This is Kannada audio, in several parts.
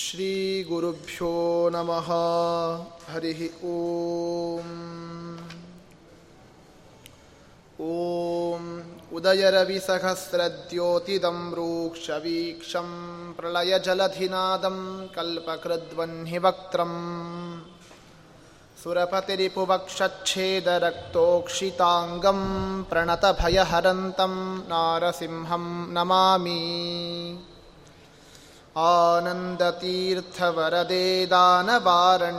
श्रीगुरुभ्यो नमः हरिः ॐ ॐ उदयरविसहस्रद्योतिदं रूक्षवीक्षं प्रलयजलधिनादं कल्पकृद्वह्निवक्त्रम् सुरपतिरिपुवक्षच्छेदरक्तोक्षिताङ्गं प्रणतभयहरन्तं नारसिंहं नमामि आनन्दतीर्थवरदे दानवारण्यपावके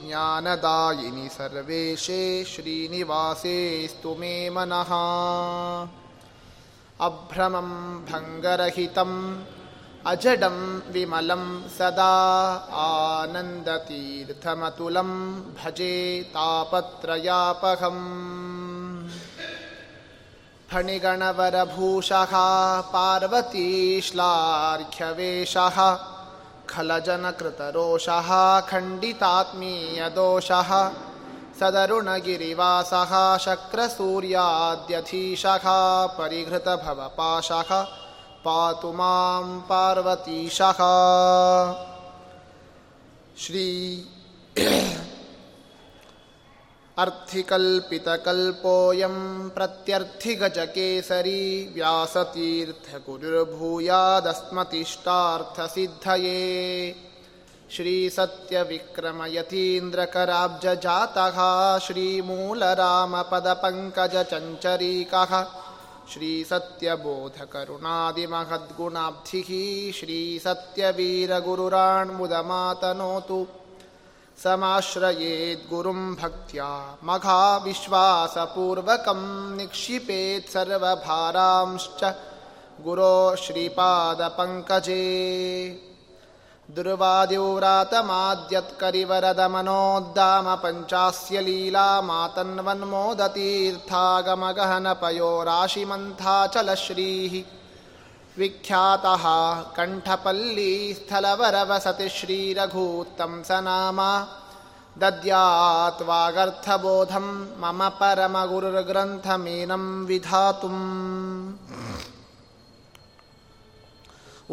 ज्ञानदायिनि सर्वेशे श्रीनिवासेस्तु मे मनः अभ्रमं भङ्गरहितम् अजडं विमलं सदा आनन्दतीर्थमतुलं भजे तापत्रयापहम् फणिगणवरभूषः पार्वतीश्लार्घ्यवेशः खलजनकृतरोषः खण्डितात्मीयदोषः सदरुणगिरिवासः शक्रसूर्याद्यधीशः परिघृतभवपाशः पातु मां पार्वतीशः श्री अर्थिकल्पितकल्पोऽयं प्रत्यर्थिगजकेसरी व्यासतीर्थगुरुर्भूयादस्मतिष्टार्थसिद्धये श्रीसत्यविक्रमयतीन्द्रकराब्जजातः श्रीमूलरामपदपङ्कजचञ्चरीकः श्रीसत्यबोधकरुणादिमहद्गुणाब्धिः श्रीसत्यवीरगुरुराण्मुदमातनोतु समाश्रयेद्गुरुं भक्त्या मघाविश्वासपूर्वकं निक्षिपेत् सर्वभारांश्च गुरो श्रीपादपङ्कजे दुर्वाद्युरातमाद्यत्करिवरदमनोद्दाम पञ्चास्य लीला मातन्वन्मोदतीर्थागमगहनपयो राशिमन्थाचलश्रीः विख्यातः कण्ठपल्लीस्थलवरवसति श्रीरघूत्तं स नाम दद्यात्वागर्थबोधं मम परमगुरुर्ग्रन्थमीनं विधातुम्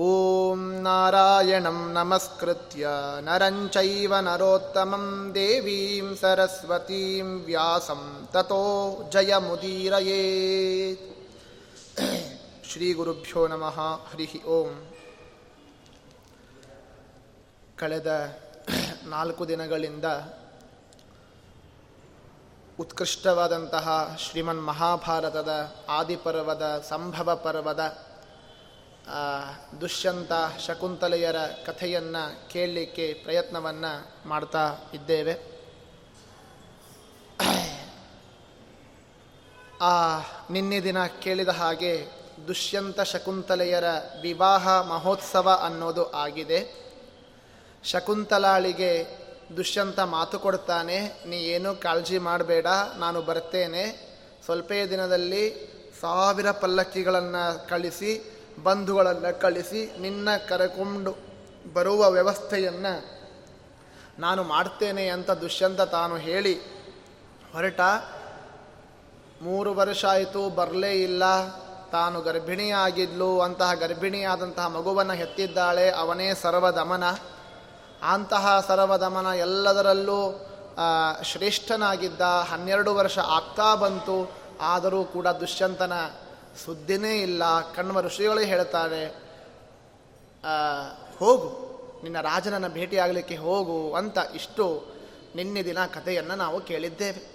ॐ नारायणं नमस्कृत्य नरं चैव नरोत्तमं देवीं सरस्वतीं व्यासं ततो जयमुदीरयेत् ಶ್ರೀ ಗುರುಭ್ಯೋ ನಮಃ. ಹರಿ ಓಂ. ಕಳೆದ ನಾಲ್ಕು ದಿನಗಳಿಂದ ಉತ್ಕೃಷ್ಟವಾದಂತಹ ಶ್ರೀಮನ್ ಮಹಾಭಾರತದ ಆದಿಪರ್ವದ ಸಂಭವ ಪರ್ವದ ದುಷ್ಯಂತ ಶಕುಂತಲೆಯರ ಕಥೆಯನ್ನು ಕೇಳಲಿಕ್ಕೆ ಪ್ರಯತ್ನವನ್ನು ಮಾಡ್ತಾ ಇದ್ದೇವೆ. ಆ, ನಿನ್ನೆ ದಿನ ಕೇಳಿದ ಹಾಗೆ ದುಷ್ಯಂತ ಶಕುಂತಲೆಯರ ವಿವಾಹ ಮಹೋತ್ಸವ ಅನ್ನೋದು ಆಗಿದೆ. ಶಕುಂತಲಾಳಿಗೆ ದುಷ್ಯಂತ ಮಾತು ಕೊಡ್ತಾನೆ, ನೀ ಏನೂ ಕಾಳಜಿ ಮಾಡಬೇಡ, ನಾನು ಬರ್ತೇನೆ. ಸ್ವಲ್ಪೇ ದಿನದಲ್ಲಿ ಸಾವಿರ ಪಲ್ಲಕ್ಕಿಗಳನ್ನು ಕಳಿಸಿ, ಬಂಧುಗಳನ್ನು ಕಳಿಸಿ, ನಿನ್ನ ಕರೆಕೊಂಡು ಬರುವ ವ್ಯವಸ್ಥೆಯನ್ನು ನಾನು ಮಾಡ್ತೇನೆ ಅಂತ ದುಷ್ಯಂತ ತಾನು ಹೇಳಿ. ಹೊರಟ, ಮೂರು ವರ್ಷ ಆಯಿತು, ಬರಲೇ ಇಲ್ಲ. ತಾನು ಗರ್ಭಿಣಿಯಾಗಿದ್ಲು ಅಂತಹ ಗರ್ಭಿಣಿಯಾದಂತಹ ಮಗುವನ್ನು ಹೆತ್ತಿದ್ದಾಳೆ, ಅವನೇ ಸರ್ವದಮನ. ಅಂತಹ ಸರ್ವದಮನ ಎಲ್ಲದರಲ್ಲೂ ಶ್ರೇಷ್ಠನಾಗಿದ್ದ ಹನ್ನೆರಡು ವರ್ಷ ಆಗ್ತಾ ಬಂತು. ಆದರೂ ಕೂಡ ದುಷ್ಯಂತನ ಸುದ್ದಿನೇ ಇಲ್ಲ. ಕಣ್ವ ಋಷಿಗಳೇ ಹೇಳ್ತಾರೆ ಹೋಗು, ನಿನ್ನ ರಾಜನನ್ನು ಭೇಟಿಯಾಗಲಿಕ್ಕೆ ಹೋಗು ಅಂತ ಇಷ್ಟು ನಿನ್ನೆ ದಿನ ಕಥೆಯನ್ನು ನಾವು ಕೇಳಿದ್ದೇವೆ.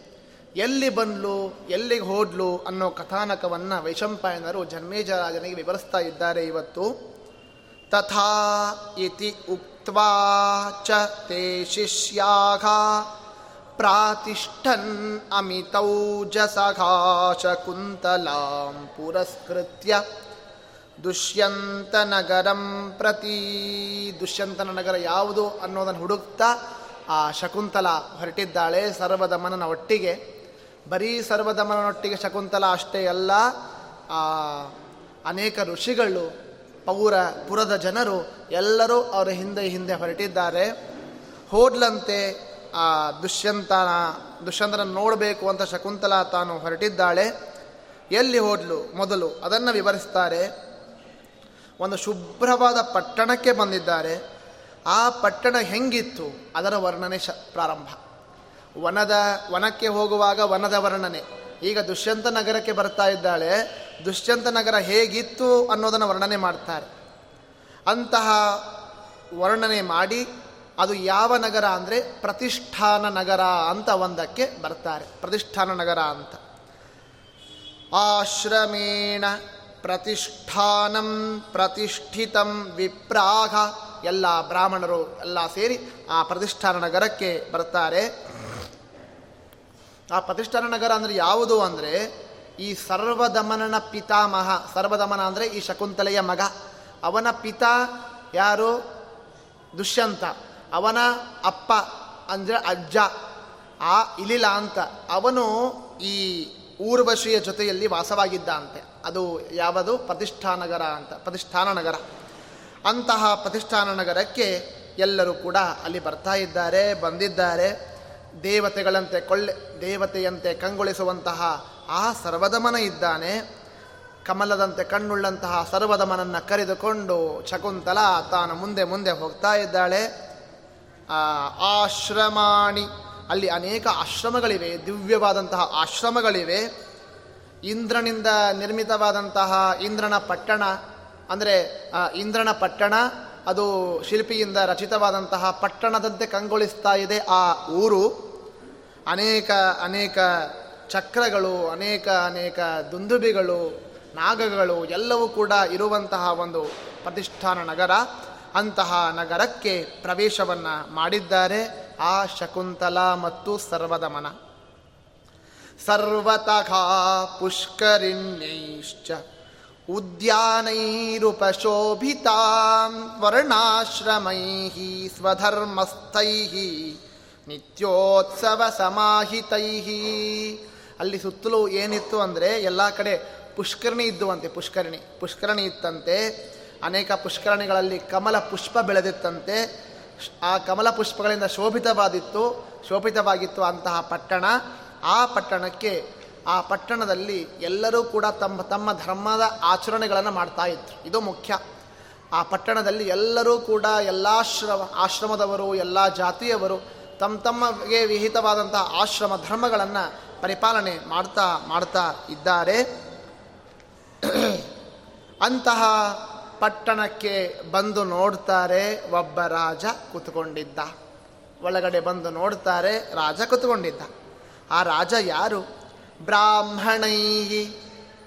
ಎಲ್ಲಿ ಬಂದ್ಲು, ಎಲ್ಲಿಗೆ ಹೋದ್ಲು ಅನ್ನೋ ಕಥಾನಕವನ್ನು ವೈಶಂಪಾಯನರು ಜನ್ಮೇಜರಾಜನಿಗೆ ವಿವರಿಸ್ತಾ ಇದ್ದಾರೆ ಇವತ್ತು. ತಥಾ ಇತಿ ಉಕ್ವಾ ಚ ತೇ ಶಿಷ್ಯಾಘ ಪ್ರಾತಿಷ್ಠನ್ ಅಮಿತೌಜಸಘಾ ಶಕುಂತಲಾಂ ಪುರಸ್ಕೃತ್ಯ. ದುಷ್ಯಂತನಗರಂ ಪ್ರತಿ ದುಷ್ಯಂತನ ನಗರ ಯಾವುದು ಅನ್ನೋದನ್ನು ಹುಡುಕ್ತಾ ಆ ಶಕುಂತಲ ಹೊರಟಿದ್ದಾಳೆ ಸರ್ವದಮನನ ಒಟ್ಟಿಗೆ. ಬರೀ ಸರ್ವಧಮನೊಟ್ಟಿಗೆ ಶಕುಂತಲ ಅಷ್ಟೇ ಅಲ್ಲ ಅನೇಕ ಋಷಿಗಳು, ಪೌರ, ಪುರದ ಜನರು ಎಲ್ಲರೂ ಅವರ ಹಿಂದೆ ಹಿಂದೆ ಹೊರಟಿದ್ದಾರೆ. ಹೋದ್ಲಂತೆ, ಆ, ದುಷ್ಯಂತನ ದುಷ್ಯಂತನ ನೋಡಬೇಕು ಅಂತ ಶಕುಂತಲ ತಾನು ಹೊರಟಿದ್ದಾಳೆ. ಎಲ್ಲಿ ಹೋದ್ಲು? ಮೊದಲು ಅದನ್ನು ವಿವರಿಸ್ತಾರೆ. ಒಂದು ಶುಭ್ರವಾದ ಪಟ್ಟಣಕ್ಕೆ ಬಂದಿದ್ದಾರೆ. ಆ ಪಟ್ಟಣ ಹೆಂಗಿತ್ತು? ಅದರ ವರ್ಣನೆ ಶ, ಪ್ರಾರಂಭ. ವನದ, ವನಕ್ಕೆ ಹೋಗುವಾಗ ವನದ ವರ್ಣನೆ. ಈಗ ದುಷ್ಯಂತ ನಗರಕ್ಕೆ ಬರ್ತಾ ಇದ್ದಾಳೆ. ದುಷ್ಯಂತ ನಗರ ಹೇಗಿತ್ತು ಅನ್ನೋದನ್ನು ವರ್ಣನೆ ಮಾಡ್ತಾರೆ. ಅಂತಹ ವರ್ಣನೆ ಮಾಡಿ ಅದು ಯಾವ ನಗರ ಅಂದರೆ ಪ್ರತಿಷ್ಠಾನ ನಗರ ಅಂತ ಒಂದಕ್ಕೆ ಬರ್ತಾರೆ. ಪ್ರತಿಷ್ಠಾನ ನಗರ ಅಂತ. ಆಶ್ರಮೇಣ ಪ್ರತಿಷ್ಠಾನಂ ಪ್ರತಿಷ್ಠಿತಂ ವಿಪ್ರಾಹ. ಎಲ್ಲ ಬ್ರಾಹ್ಮಣರು ಎಲ್ಲ ಸೇರಿ ಆ ಪ್ರತಿಷ್ಠಾನ ನಗರಕ್ಕೆ ಬರ್ತಾರೆ. ಆ ಪ್ರತಿಷ್ಠಾನ ನಗರ ಅಂದರೆ ಯಾವುದು ಅಂದರೆ ಈ ಸರ್ವದಮನನ ಪಿತಾಮಹ, ಸರ್ವದಮನ ಅಂದರೆ ಈ ಶಕುಂತಲೆಯ ಮಗ. ಅವನ ಪಿತಾ ಯಾರು? ದುಷ್ಯಂತ. ಅವನ ಅಪ್ಪ ಅಂದರೆ ಅಜ್ಜ. ಆ ಇಲಿಲ ಅಂತ. ಅವನು ಈ ಊರ್ವಶಿಯ ಜೊತೆಯಲ್ಲಿ ವಾಸವಾಗಿದ್ದ ಅಂತೆ ಅದು ಯಾವುದು? ಪ್ರತಿಷ್ಠಾನಗರ ಅಂತ. ಪ್ರತಿಷ್ಠಾನ ನಗರ. ಅಂತಹ ಪ್ರತಿಷ್ಠಾನ ನಗರಕ್ಕೆ ಎಲ್ಲರೂ ಕೂಡ ಅಲ್ಲಿ ಬರ್ತಾ ಇದ್ದಾರೆ, ಬಂದಿದ್ದಾರೆ. ದೇವತೆಗಳಂತೆ ಕೊಳ್ಳೆ, ದೇವತೆಯಂತೆ ಕಂಗೊಳಿಸುವಂತಹ ಆ ಸರ್ವದಮನ ಇದ್ದಾನೆ. ಕಮಲದಂತೆ ಕಣ್ಣುಳ್ಳಂತಹ ಸರ್ವದಮನನ್ನು ಕರೆದುಕೊಂಡು ಶಕುಂತಲ ತಾನು ಮುಂದೆ ಮುಂದೆ ಹೋಗ್ತಾ ಇದ್ದಾಳೆ. ಆಶ್ರಮಾಣಿ, ಅಲ್ಲಿ ಅನೇಕ ಆಶ್ರಮಗಳಿವೆ, ದಿವ್ಯವಾದಂತಹ ಆಶ್ರಮಗಳಿವೆ. ಇಂದ್ರನಿಂದ ನಿರ್ಮಿತವಾದಂತಹ ಇಂದ್ರನ ಪಟ್ಟಣ, ಅಂದರೆ ಇಂದ್ರನ ಪಟ್ಟಣ, ಅದು ಶಿಲ್ಪಿಯಿಂದ ರಚಿತವಾದಂತಹ ಪಟ್ಟಣದಂತೆ ಕಂಗೊಳಿಸ್ತಾ ಇದೆ ಆ ಊರು. ಅನೇಕ ಅನೇಕ ಚಕ್ರಗಳು, ಅನೇಕ ಅನೇಕ ದುಂದುಬಿಗಳು, ನಾಗಗಳು ಎಲ್ಲವೂ ಕೂಡ ಇರುವಂತಹ ಒಂದು ಪ್ರತಿಷ್ಠಾನ ನಗರ. ಅಂತಹ ನಗರಕ್ಕೆ ಪ್ರವೇಶವನ್ನು ಮಾಡಿದ್ದಾರೆ ಆ ಶಕುಂತಲ ಮತ್ತು ಸರ್ವದಮನ. ಸರ್ವತಃ ಪುಷ್ಕರಿಣ್ಯೈಶ್ಚ ಉದ್ಯಾನೈರುಪಶೋಭಿತಾಂ ವರ್ಣಾಶ್ರಮೈ ಸ್ವಧರ್ಮಸ್ಥೈ ನಿತ್ಯೋತ್ಸವ ಸಮಾಹಿತೈ ಅಲ್ಲಿ ಸುತ್ತಲೂ ಏನಿತ್ತು ಅಂದರೆ ಎಲ್ಲ ಕಡೆ ಪುಷ್ಕರಣಿ ಇದ್ದುವಂತೆ, ಪುಷ್ಕರಣಿ. ಪುಷ್ಕರಣಿ ಇತ್ತಂತೆ, ಅನೇಕ ಪುಷ್ಕರಣಿಗಳಲ್ಲಿ ಕಮಲ ಪುಷ್ಪ ಬೆಳೆದಿತ್ತಂತೆ. ಆ ಕಮಲ ಪುಷ್ಪಗಳಿಂದ ಶೋಭಿತವಾದಿತ್ತು, ಶೋಭಿತವಾಗಿತ್ತು ಅಂತಹ ಪಟ್ಟಣ. ಆ ಪಟ್ಟಣಕ್ಕೆ, ಆ ಪಟ್ಟಣದಲ್ಲಿ ಎಲ್ಲರೂ ಕೂಡ ತಮ್ಮ ತಮ್ಮ ಧರ್ಮದ ಆಚರಣೆಗಳನ್ನು ಮಾಡ್ತಾ ಇದ್ರು. ಇದು ಮುಖ್ಯ. ಆ ಪಟ್ಟಣದಲ್ಲಿ ಎಲ್ಲರೂ ಕೂಡ ಎಲ್ಲ ಆಶ್ರಮದವರು, ಎಲ್ಲ ಜಾತಿಯವರು ತಮ್ಮ ತಮಗೆ ವಿಹಿತವಾದಂಥ ಆಶ್ರಮ ಧರ್ಮಗಳನ್ನು ಪರಿಪಾಲನೆ ಮಾಡ್ತಾ ಮಾಡ್ತಾ ಇದ್ದಾರೆ. ಅಂತಹ ಪಟ್ಟಣಕ್ಕೆ ಬಂದು ನೋಡ್ತಾರೆ ಒಬ್ಬ ರಾಜ ಕೂತ್ಕೊಂಡಿದ್ದ. ಒಳಗಡೆ ಬಂದು ನೋಡ್ತಾರೆ ರಾಜ ಕೂತ್ಕೊಂಡಿದ್ದ. ಆ ರಾಜ ಯಾರು? ಬ್ರಾಹ್ಮಣೈ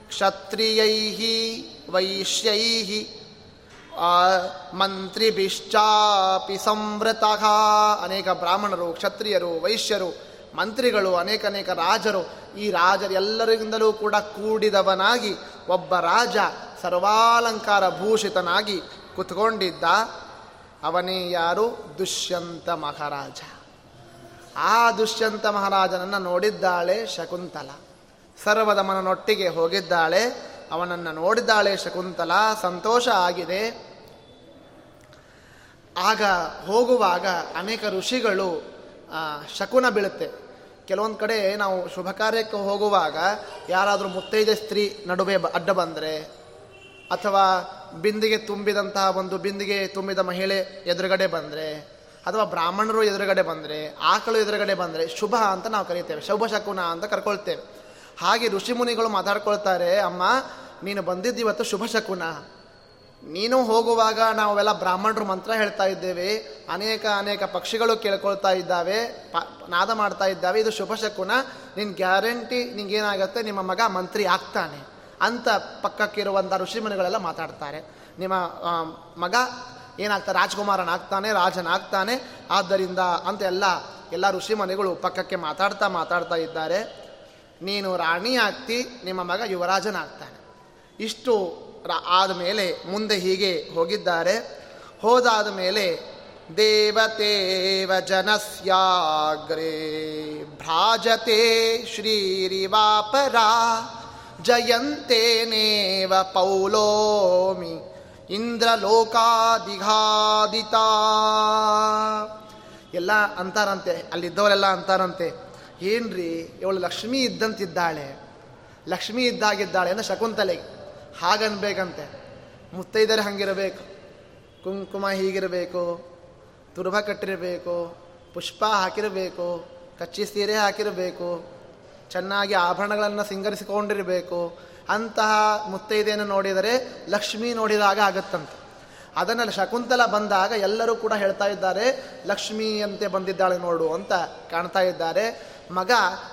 ಕ್ಷತ್ರಿಯೈ ವೈಶ್ಯೈ ಮಂತ್ರಿಭಿಶ್ಚಾಪಿ ಸಂವೃತ. ಅನೇಕ ಬ್ರಾಹ್ಮಣರು, ಕ್ಷತ್ರಿಯರು, ವೈಶ್ಯರು, ಮಂತ್ರಿಗಳು, ಅನೇಕ ಅನೇಕ ರಾಜರು, ಈ ರಾಜರೆಲ್ಲರಿಂದಲೂ ಕೂಡ ಕೂಡಿದವನಾಗಿ, ಒಬ್ಬ ರಾಜ ಸರ್ವಾಲಂಕಾರ ಭೂಷಿತನಾಗಿ ಕುತ್ಕೊಂಡಿದ್ದ ಅವನೇ ಯಾರು? ದುಷ್ಯಂತ ಮಹಾರಾಜ. ಆ ದುಷ್ಯಂತ ಮಹಾರಾಜನನ್ನು ನೋಡಿದ್ದಾಳೆ ಶಕುಂತಲ. ಸರ್ವದ ಮನನೊಟ್ಟಿಗೆ ಹೋಗಿದ್ದಾಳೆ. ಅವನನ್ನು ನೋಡಿದ್ದಾಳೆ ಶಕುಂತಲ. ಸಂತೋಷ ಆಗಿದೆ. ಆಗ ಹೋಗುವಾಗ ಅನೇಕ ಋಷಿಗಳು ಶಕುನ ಬೀಳುತ್ತೆ. ಕೆಲವೊಂದು ಕಡೆ ನಾವು ಶುಭ ಕಾರ್ಯಕ್ಕೆ ಹೋಗುವಾಗ ಯಾರಾದರೂ ಮುತ್ತೈದೆ ಸ್ತ್ರೀ ನಡುವೆ ಅಡ್ಡ ಬಂದರೆ, ಅಥವಾ ಬಿಂದಿಗೆ ತುಂಬಿದಂತಹ ಒಂದು ಬಿಂದಿಗೆ ತುಂಬಿದ ಮಹಿಳೆ ಎದುರುಗಡೆ ಬಂದರೆ, ಅಥವಾ ಬ್ರಾಹ್ಮಣರು ಎದುರುಗಡೆ ಬಂದರೆ, ಆಕಳು ಎದುರುಗಡೆ ಬಂದರೆ ಶುಭ ಅಂತ ನಾವು ಕರಿತೇವೆ ಶುಭ ಶಕುನ ಅಂತ ಕರ್ಕೊಳ್ತೇವೆ. ಹಾಗೆ ಋಷಿ ಮುನಿಗಳು ಮಾತಾಡ್ಕೊಳ್ತಾರೆ, ಅಮ್ಮ, ನೀನು ಬಂದಿದ್ದೀವತ್ತು ಶುಭ ಶಕುನ. ನೀನು ಹೋಗುವಾಗ ನಾವೆಲ್ಲ ಬ್ರಾಹ್ಮಣರು ಮಂತ್ರ ಹೇಳ್ತಾ ಇದ್ದೇವೆ. ಅನೇಕ ಅನೇಕ ಪಕ್ಷಿಗಳು ಕೇಳ್ಕೊಳ್ತಾ ಇದ್ದಾವೆ. ನಾದ ಮಾಡ್ತಾ ಇದ್ದಾವೆ. ಇದು ಶುಭ ಶಕುನ. ನಿನ್ನ ಗ್ಯಾರಂಟಿ ಏನಾಗುತ್ತೆ ನಿಮ್ಮ ಮಗ ಮಂತ್ರಿ ಆಗ್ತಾನೆ ಅಂತ ಪಕ್ಕಕ್ಕಿರುವಂಥ ಋಷಿಮುನಿಗಳೆಲ್ಲ ಮಾತಾಡ್ತಾರೆ. ನಿಮ್ಮ ಮಗ ಏನಾಗ್ತಾರೆ ರಾಜಕುಮಾರನಾಗ್ತಾನೆ ರಾಜನಾಗ್ತಾನೆ ಆದ್ದರಿಂದ ಅಂತ ಎಲ್ಲ ಎಲ್ಲ ಋಷಿಮನಿಗಳು ಪಕ್ಕಕ್ಕೆ ಮಾತಾಡ್ತಾ ಮಾತಾಡ್ತಾ ಇದ್ದಾರೆ. ನೀನು ರಾಣಿ ಆಗ್ತಿ, ನಿಮ್ಮ ಮಗ ಯುವರಾಜನಾಗ್ತಾನೆ ಇಷ್ಟು ಆದಮೇಲೆ ಮುಂದೆ ಹೀಗೆ ಹೋಗಿದ್ದಾರೆ. ಹೋದಾದ ಮೇಲೆ ದೇವತೇವ ಜನಸ್ಯಾಗ್ರೇ ಭ್ರಾಜತೆ ಶ್ರೀರಿವಾಪರ ಜಯಂತೇನೇವ ಪೌಲೋಮಿ ಇಂದ್ರಲೋಕಾದಿಘಾದಿತ. ಎಲ್ಲ ಅಂತಾರಂತೆ, ಅಲ್ಲಿದ್ದವರೆಲ್ಲ ಅಂತಾರಂತೆ. ಏನ್ರಿ, ಇವಳು ಲಕ್ಷ್ಮಿ ಇದ್ದಂತಿದ್ದಾಳೆ. ಲಕ್ಷ್ಮಿ ಇದ್ದಾಗಿದ್ದಾಳೆ ಅಂದ್ರೆ ಶಕುಂತಲೆ. ಹಾಗನ್ಬೇಕಂತೆ ಮುತ್ತೈದರೆ ಹಂಗಿರಬೇಕು. ಕುಂಕುಮ ಹೀಗಿರಬೇಕು. ತುರ್ಭ ಕಟ್ಟಿರಬೇಕು. ಪುಷ್ಪ ಹಾಕಿರಬೇಕು. ಕಚ್ಚಿ ಸೀರೆ ಹಾಕಿರಬೇಕು. ಚೆನ್ನಾಗಿ ಆಭರಣಗಳನ್ನು ಸಿಂಗರಿಸಿಕೊಂಡಿರಬೇಕು. ಅಂತಹ ಮುತ್ತೈದೆಯನ್ನು ನೋಡಿದರೆ ಲಕ್ಷ್ಮಿ ನೋಡಿದಾಗ ಆಗತ್ತಂತೆ. ಅದನ್ನು ಶಕುಂತಲ ಬಂದಾಗ ಎಲ್ಲರೂ ಕೂಡ ಹೇಳ್ತಾ ಇದ್ದಾರೆ ಲಕ್ಷ್ಮಿಯಂತೆ ಬಂದಿದ್ದಾಳೆ ನೋಡು ಅಂತ ಕಾಣ್ತಾ ಇದ್ದಾರೆ. ಮಗ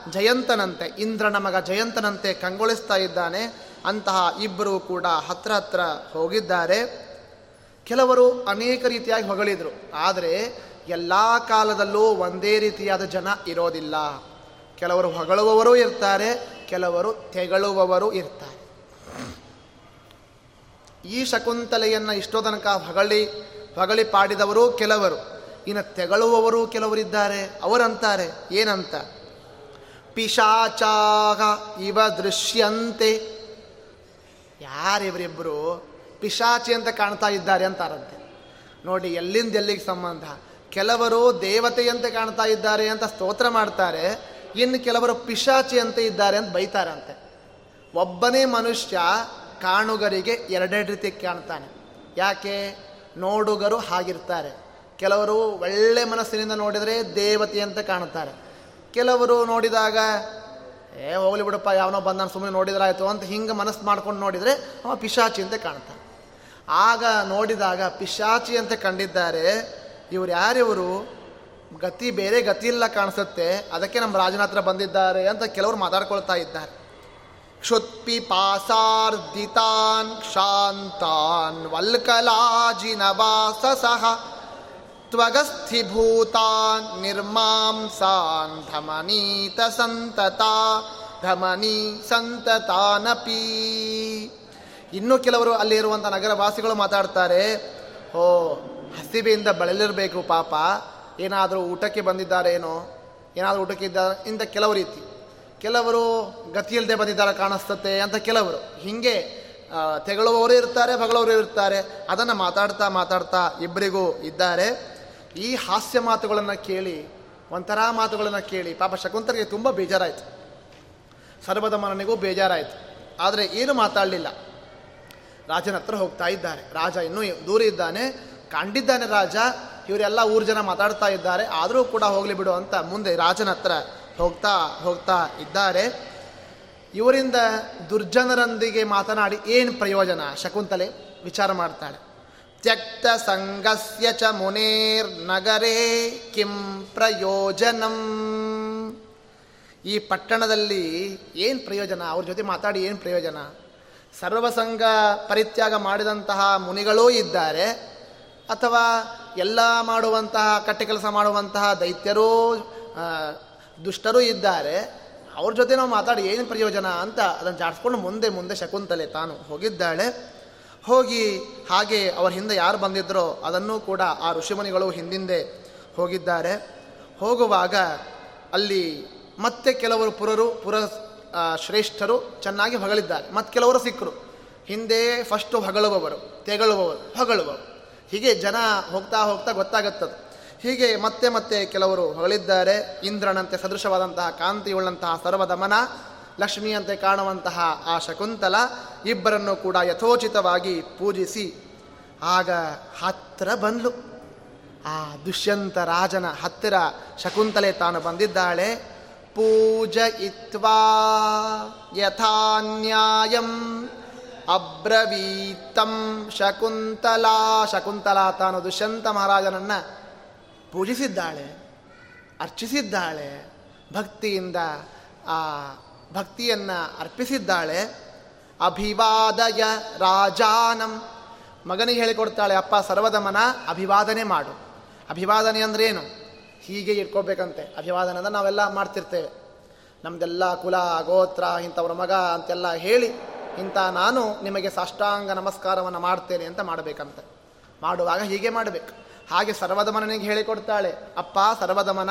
ಜಯಂತನಂತೆ, ಇಂದ್ರನ ಮಗ ಜಯಂತನಂತೆ ಕಂಗೊಳಿಸ್ತಾ ಇದ್ದಾನೆ. ಅಂತಹ ಇಬ್ಬರು ಕೂಡ ಹತ್ರ ಹತ್ರ ಹೋಗಿದ್ದಾರೆ. ಕೆಲವರು ಅನೇಕ ರೀತಿಯಾಗಿ ಹೊಗಳಿದ್ರು. ಆದರೆ ಎಲ್ಲ ಕಾಲದಲ್ಲೂ ಒಂದೇ ರೀತಿಯಾದ ಜನ ಇರೋದಿಲ್ಲ. ಕೆಲವರು ಹೊಗಳುವವರು ಇರ್ತಾರೆ, ಕೆಲವರು ತೆಗಳುವವರು ಇರ್ತಾರೆ. ಈ ಶಕುಂತಲೆಯನ್ನು ಇಷ್ಟೋ ತನಕ ಹೊಗಳಿ ಹೊಗಳಿ ಪಾಡಿದವರು ಕೆಲವರು. ಇನ್ನು ತೆಗಳುವವರು ಕೆಲವರಿದ್ದಾರೆ. ಅವರಂತಾರೆ, ಏನಂತ? ಪಿಶಾಚಾಗ ಇವ ದೃಶ್ಯಂತೆ. ಯಾರಿವರಿಬ್ಬರು ಪಿಶಾಚಿ ಅಂತ ಕಾಣ್ತಾ ಇದ್ದಾರೆ ಅಂತಾರಂತೆ. ನೋಡಿ, ಎಲ್ಲಿಂದ ಎಲ್ಲಿಗೆ ಸಂಬಂಧ? ಕೆಲವರು ದೇವತೆಯಂತೆ ಕಾಣ್ತಾ ಇದ್ದಾರೆ ಅಂತ ಸ್ತೋತ್ರ ಮಾಡ್ತಾರೆ, ಇನ್ನು ಕೆಲವರು ಪಿಶಾಚಿ ಅಂತ ಇದ್ದಾರೆ ಅಂತ ಬೈತಾರಂತೆ. ಒಬ್ಬನೇ ಮನುಷ್ಯ ಕಾಣುಗರಿಗೆ ಎರಡೆರಡು ರೀತಿ ಕಾಣ್ತಾನೆ. ಯಾಕೆ? ನೋಡುಗರು ಹಾಗಿರ್ತಾರೆ. ಕೆಲವರು ಒಳ್ಳೆ ಮನಸ್ಸಿನಿಂದ ನೋಡಿದರೆ ದೇವತೆ ಅಂತ ಕಾಣುತ್ತಾರೆ ಕೆಲವರು ನೋಡಿದಾಗ ಏ, ಹೋಗ್ಲಿ ಬಿಡಪ್ಪ, ಯಾವನೋ ಬಂದ ನಾನು ಸುಮ್ಮನೆ ನೋಡಿದ್ರಾಯ್ತು ಅಂತ ಹಿಂಗೆ ಮನಸ್ಸು ಮಾಡ್ಕೊಂಡು ನೋಡಿದರೆ ಅವ ಪಿಶಾಚಿ ಅಂತ ಕಾಣ್ತಾನೆ. ಆಗ ನೋಡಿದಾಗ ಪಿಶಾಚಿ ಅಂತ ಕಂಡಿದ್ದಾರೆ, ಇವ್ರು ಯಾರಿವರು ಗತಿ ಬೇರೆ ಗತಿ ಇಲ್ಲ ಕಾಣಿಸುತ್ತೆ, ಅದಕ್ಕೆ ನಮ್ಮ ರಾಜನ ಹತ್ರ ಬಂದಿದ್ದಾರೆ ಅಂತ ಕೆಲವರು ಮಾತಾಡ್ಕೊಳ್ತಾ ಇದ್ದಾರೆ. ಕ್ಷುತ್ಪಿ ಪಾಸಾರ್ದಿತಾನ್ ಕ್ಷಾಂತಾನ್ ವಲ್ಕಲಾಜಿನ ವಾಸ ಸಹ त्वगस्थिभूतान् निर्मांसान् धमनीतसन्तता ಧಮನಿ ಸಂತತಾನಪಿ ಇನ್ನು ಕೆಲವರು ಅಲ್ಲಿರುವಂಥ ನಗರವಾಸಿಗಳು ಮಾತಾಡ್ತಾರೆ ಓ ಹಸಿವೆಯಿಂದ ಬಳಲಿರಬೇಕು ಪಾಪ ಏನಾದರೂ ಊಟಕ್ಕೆ ಬಂದಿದ್ದಾರೇನೋ ಏನಾದರೂ ಊಟಕ್ಕೆ ಇದ್ದ ಇಂಥ ಕೆಲವು ರೀತಿ ಕೆಲವರು ಗತಿಯಿಲ್ಲದೆ ಬಂದಿದ್ದಾರೆ ಕಾಣಿಸ್ತತೆ ಅಂತ ಕೆಲವರು ಹೀಗೆ ತೆಗಳುವವರು ಇರ್ತಾರೆ ಬಗಳವರು ಇರ್ತಾರೆ ಅದನ್ನು ಮಾತಾಡ್ತಾ ಮಾತಾಡ್ತಾ ಇಬ್ಬರಿಗೂ ಇದ್ದಾರೆ ಈ ಹಾಸ್ಯ ಮಾತುಗಳನ್ನು ಕೇಳಿ, ಒಂಥರ ಮಾತುಗಳನ್ನು ಕೇಳಿ, ಪಾಪ ಶಕುಂತರಿಗೆ ತುಂಬ ಬೇಜಾರಾಯಿತು. ಸರ್ವದ ಮನನಿಗೂ ಬೇಜಾರಾಯಿತು. ಆದರೆ ಏನು ಮಾತಾಡಲಿಲ್ಲ. ರಾಜನ ಹತ್ರ ಹೋಗ್ತಾ ಇದ್ದಾರೆ. ರಾಜ ಇನ್ನೂ ದೂರ ಇದ್ದಾನೆ. ಕಂಡಿದ್ದಾನೆ ರಾಜ. ಇವರೆಲ್ಲ ಊರು ಜನ ಮಾತಾಡ್ತಾ ಇದ್ದಾರೆ. ಆದರೂ ಕೂಡ ಹೋಗಲಿ ಬಿಡು ಅಂತ ಮುಂದೆ ರಾಜನ ಹತ್ರ ಹೋಗ್ತಾ ಹೋಗ್ತಾ ಇದ್ದಾರೆ. ಇವರಿಂದ ದುರ್ಜನರೊಂದಿಗೆ ಮಾತನಾಡಿ ಏನು ಪ್ರಯೋಜನ? ಶಕುಂತಲೆ ವಿಚಾರ ಮಾಡ್ತಾಳೆ. ಸಂಗಸ್ಯ ಚ ಮುನೇರ್ ನಗರೇ ಕಿಂ ಪ್ರಯೋಜನಂ ಈ ಪಟ್ಟಣದಲ್ಲಿ ಏನು ಪ್ರಯೋಜನ? ಅವ್ರ ಜೊತೆ ಮಾತಾಡಿ ಏನು ಪ್ರಯೋಜನ? ಸರ್ವಸಂಗ ಪರಿತ್ಯಾಗ ಮಾಡಿದಂತಹ ಮುನಿಗಳೂ ಇದ್ದಾರೆ. ಅಥವಾ ಎಲ್ಲ ಮಾಡುವಂತಹ, ಕಟ್ಟೆ ಕೆಲಸ ಮಾಡುವಂತಹ ದೈತ್ಯರೂ ದುಷ್ಟರೂ ಇದ್ದಾರೆ. ಅವ್ರ ಜೊತೆ ನಾವು ಮಾತಾಡಿ ಏನು ಪ್ರಯೋಜನ ಅಂತ ಅದನ್ನು ಜಾಡಿಸ್ಕೊಂಡು ಮುಂದೆ ಮುಂದೆ ಶಕುಂತಲೆ ತಾನು ಹೋಗಿದ್ದಾಳೆ. ಹೋಗಿ ಹಾಗೆ ಅವರ ಹಿಂದೆ ಯಾರು ಬಂದಿದ್ರೋ ಅದನ್ನು ಕೂಡ ಆ ಋಷಿಮುನಿಗಳು ಹಿಂದಿಂದೆ ಹೋಗಿದ್ದಾರೆ. ಹೋಗುವಾಗ ಅಲ್ಲಿ ಮತ್ತೆ ಕೆಲವರು ಪುರರು, ಪುರ ಶ್ರೇಷ್ಠರು ಚೆನ್ನಾಗಿ ಹೊಗಳಿದ್ದಾರೆ. ಮತ್ತು ಕೆಲವರು ಸಿಕ್ಕರು. ಹಿಂದೆ ಫಸ್ಟು ಹೊಗಳುವವರು, ತೆಗಳುವವರು, ಹೊಗಳುವವರು. ಹೀಗೆ ಜನ ಹೋಗ್ತಾ ಹೋಗ್ತಾ ಗೊತ್ತಾಗುತ್ತದೆ. ಹೀಗೆ ಮತ್ತೆ ಮತ್ತೆ ಕೆಲವರು ಹೊಗಳಿದ್ದಾರೆ. ಇಂದ್ರನಂತೆ ಸದೃಶವಾದಂತಹ ಕಾಂತಿಯುಳ್ಳಂತಹ ಸರ್ವದಮನ ಲಕ್ಷ್ಮಿಯಂತೆ ಕಾಣುವಂತಹ ಆ ಶಕುಂತಲ ಇಬ್ಬರನ್ನು ಕೂಡ ಯಥೋಚಿತವಾಗಿ ಪೂಜಿಸಿ ಆಗ ಹತ್ತಿರ ಬಂದ್ಲು. ಆ ದುಷ್ಯಂತ ರಾಜನ ಹತ್ತಿರ ಶಕುಂತಲೆ ತಾನು ಬಂದಿದ್ದಾಳೆ. ಪೂಜ ಇತ್ವಾ ಯಥಾನ್ಯಾಯಂ ಅಬ್ರವೀತಂ ಶಕುಂತಲಾ. ಶಕುಂತಲಾ ತಾನು ದುಷ್ಯಂತ ಮಹಾರಾಜನನ್ನ ಪೂಜಿಸಿದ್ದಾಳೆ, ಅರ್ಚಿಸಿದ್ದಾಳೆ. ಭಕ್ತಿಯಿಂದ ಆ ಭಕ್ತಿಯನ್ನು ಅರ್ಪಿಸಿದ್ದಾಳೆ. ಅಭಿವಾದಯ ರಾಜಾನಂ. ಮಗನಿಗೆ ಹೇಳಿಕೊಡ್ತಾಳೆ, ಅಪ್ಪ ಸರ್ವದಮನ ಅಭಿವಾದನೆ ಮಾಡು. ಅಭಿವಾದನೆ ಅಂದ್ರೆ ಏನು? ಹೀಗೆ ಇಟ್ಕೋಬೇಕಂತೆ. ಅಭಿವಾದನೆ ಅಂದ್ರೆ ನಾವೆಲ್ಲ ಮಾಡ್ತಿರ್ತೇವೆ. ನಮ್ದೆಲ್ಲ ಕುಲ, ಗೋತ್ರ, ಇಂಥವ್ರ ಮಗ ಅಂತೆಲ್ಲ ಹೇಳಿ, ಇಂಥ ನಾನು ನಿಮಗೆ ಸಾಷ್ಟಾಂಗ ನಮಸ್ಕಾರವನ್ನು ಮಾಡ್ತೇನೆ ಅಂತ ಮಾಡಬೇಕಂತೆ. ಮಾಡುವಾಗ ಹೀಗೆ ಮಾಡಬೇಕು. ಹಾಗೆ ಸರ್ವದಮನಿಗೆ ಹೇಳಿಕೊಡ್ತಾಳೆ, ಅಪ್ಪ ಸರ್ವದಮನ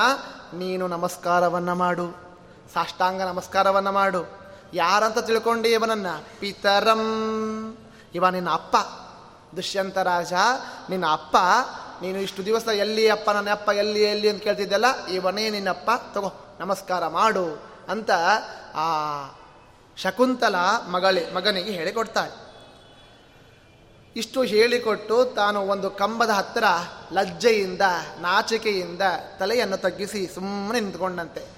ನೀನು ನಮಸ್ಕಾರವನ್ನು ಮಾಡು. ಸಾಷ್ಟಾಂಗ ನಮಸ್ಕಾರವನ್ನು ಮಾಡು. ಯಾರಂತ ತಿಳ್ಕೊಂಡು ಇವನನ್ನು? ಪಿತರಂ. ಇವ ನಿನ್ನ ಅಪ್ಪ. ದುಷ್ಯಂತ ರಾಜ, ನಿನ್ನ ಅಪ್ಪ, ನೀನು ಇಷ್ಟು ದಿವಸ ಎಲ್ಲಿ ಅಪ್ಪ, ನನ್ನ ಅಪ್ಪ ಎಲ್ಲಿ ಎಲ್ಲಿ ಅಂತ ಕೇಳ್ತಿದ್ದೆಲ್ಲ, ಇವನೇ ನಿನ್ನಪ್ಪ ತಗೋ, ನಮಸ್ಕಾರ ಮಾಡು ಅಂತ ಆ ಶಕುಂತಲ ಮಗಳಿ, ಮಗನಿಗೆ ಹೇಳಿಕೊಡ್ತಾಳೆ. ಇಷ್ಟು ಹೇಳಿಕೊಟ್ಟು ತಾನು ಒಂದು ಕಂಬದ ಹತ್ತಿರ ಲಜ್ಜೆಯಿಂದ, ನಾಚಿಕೆಯಿಂದ ತಲೆಯನ್ನು ತಗ್ಗಿಸಿ ಸುಮ್ಮನೆ ನಿಂತ್ಕೊಂಡಂತೆ.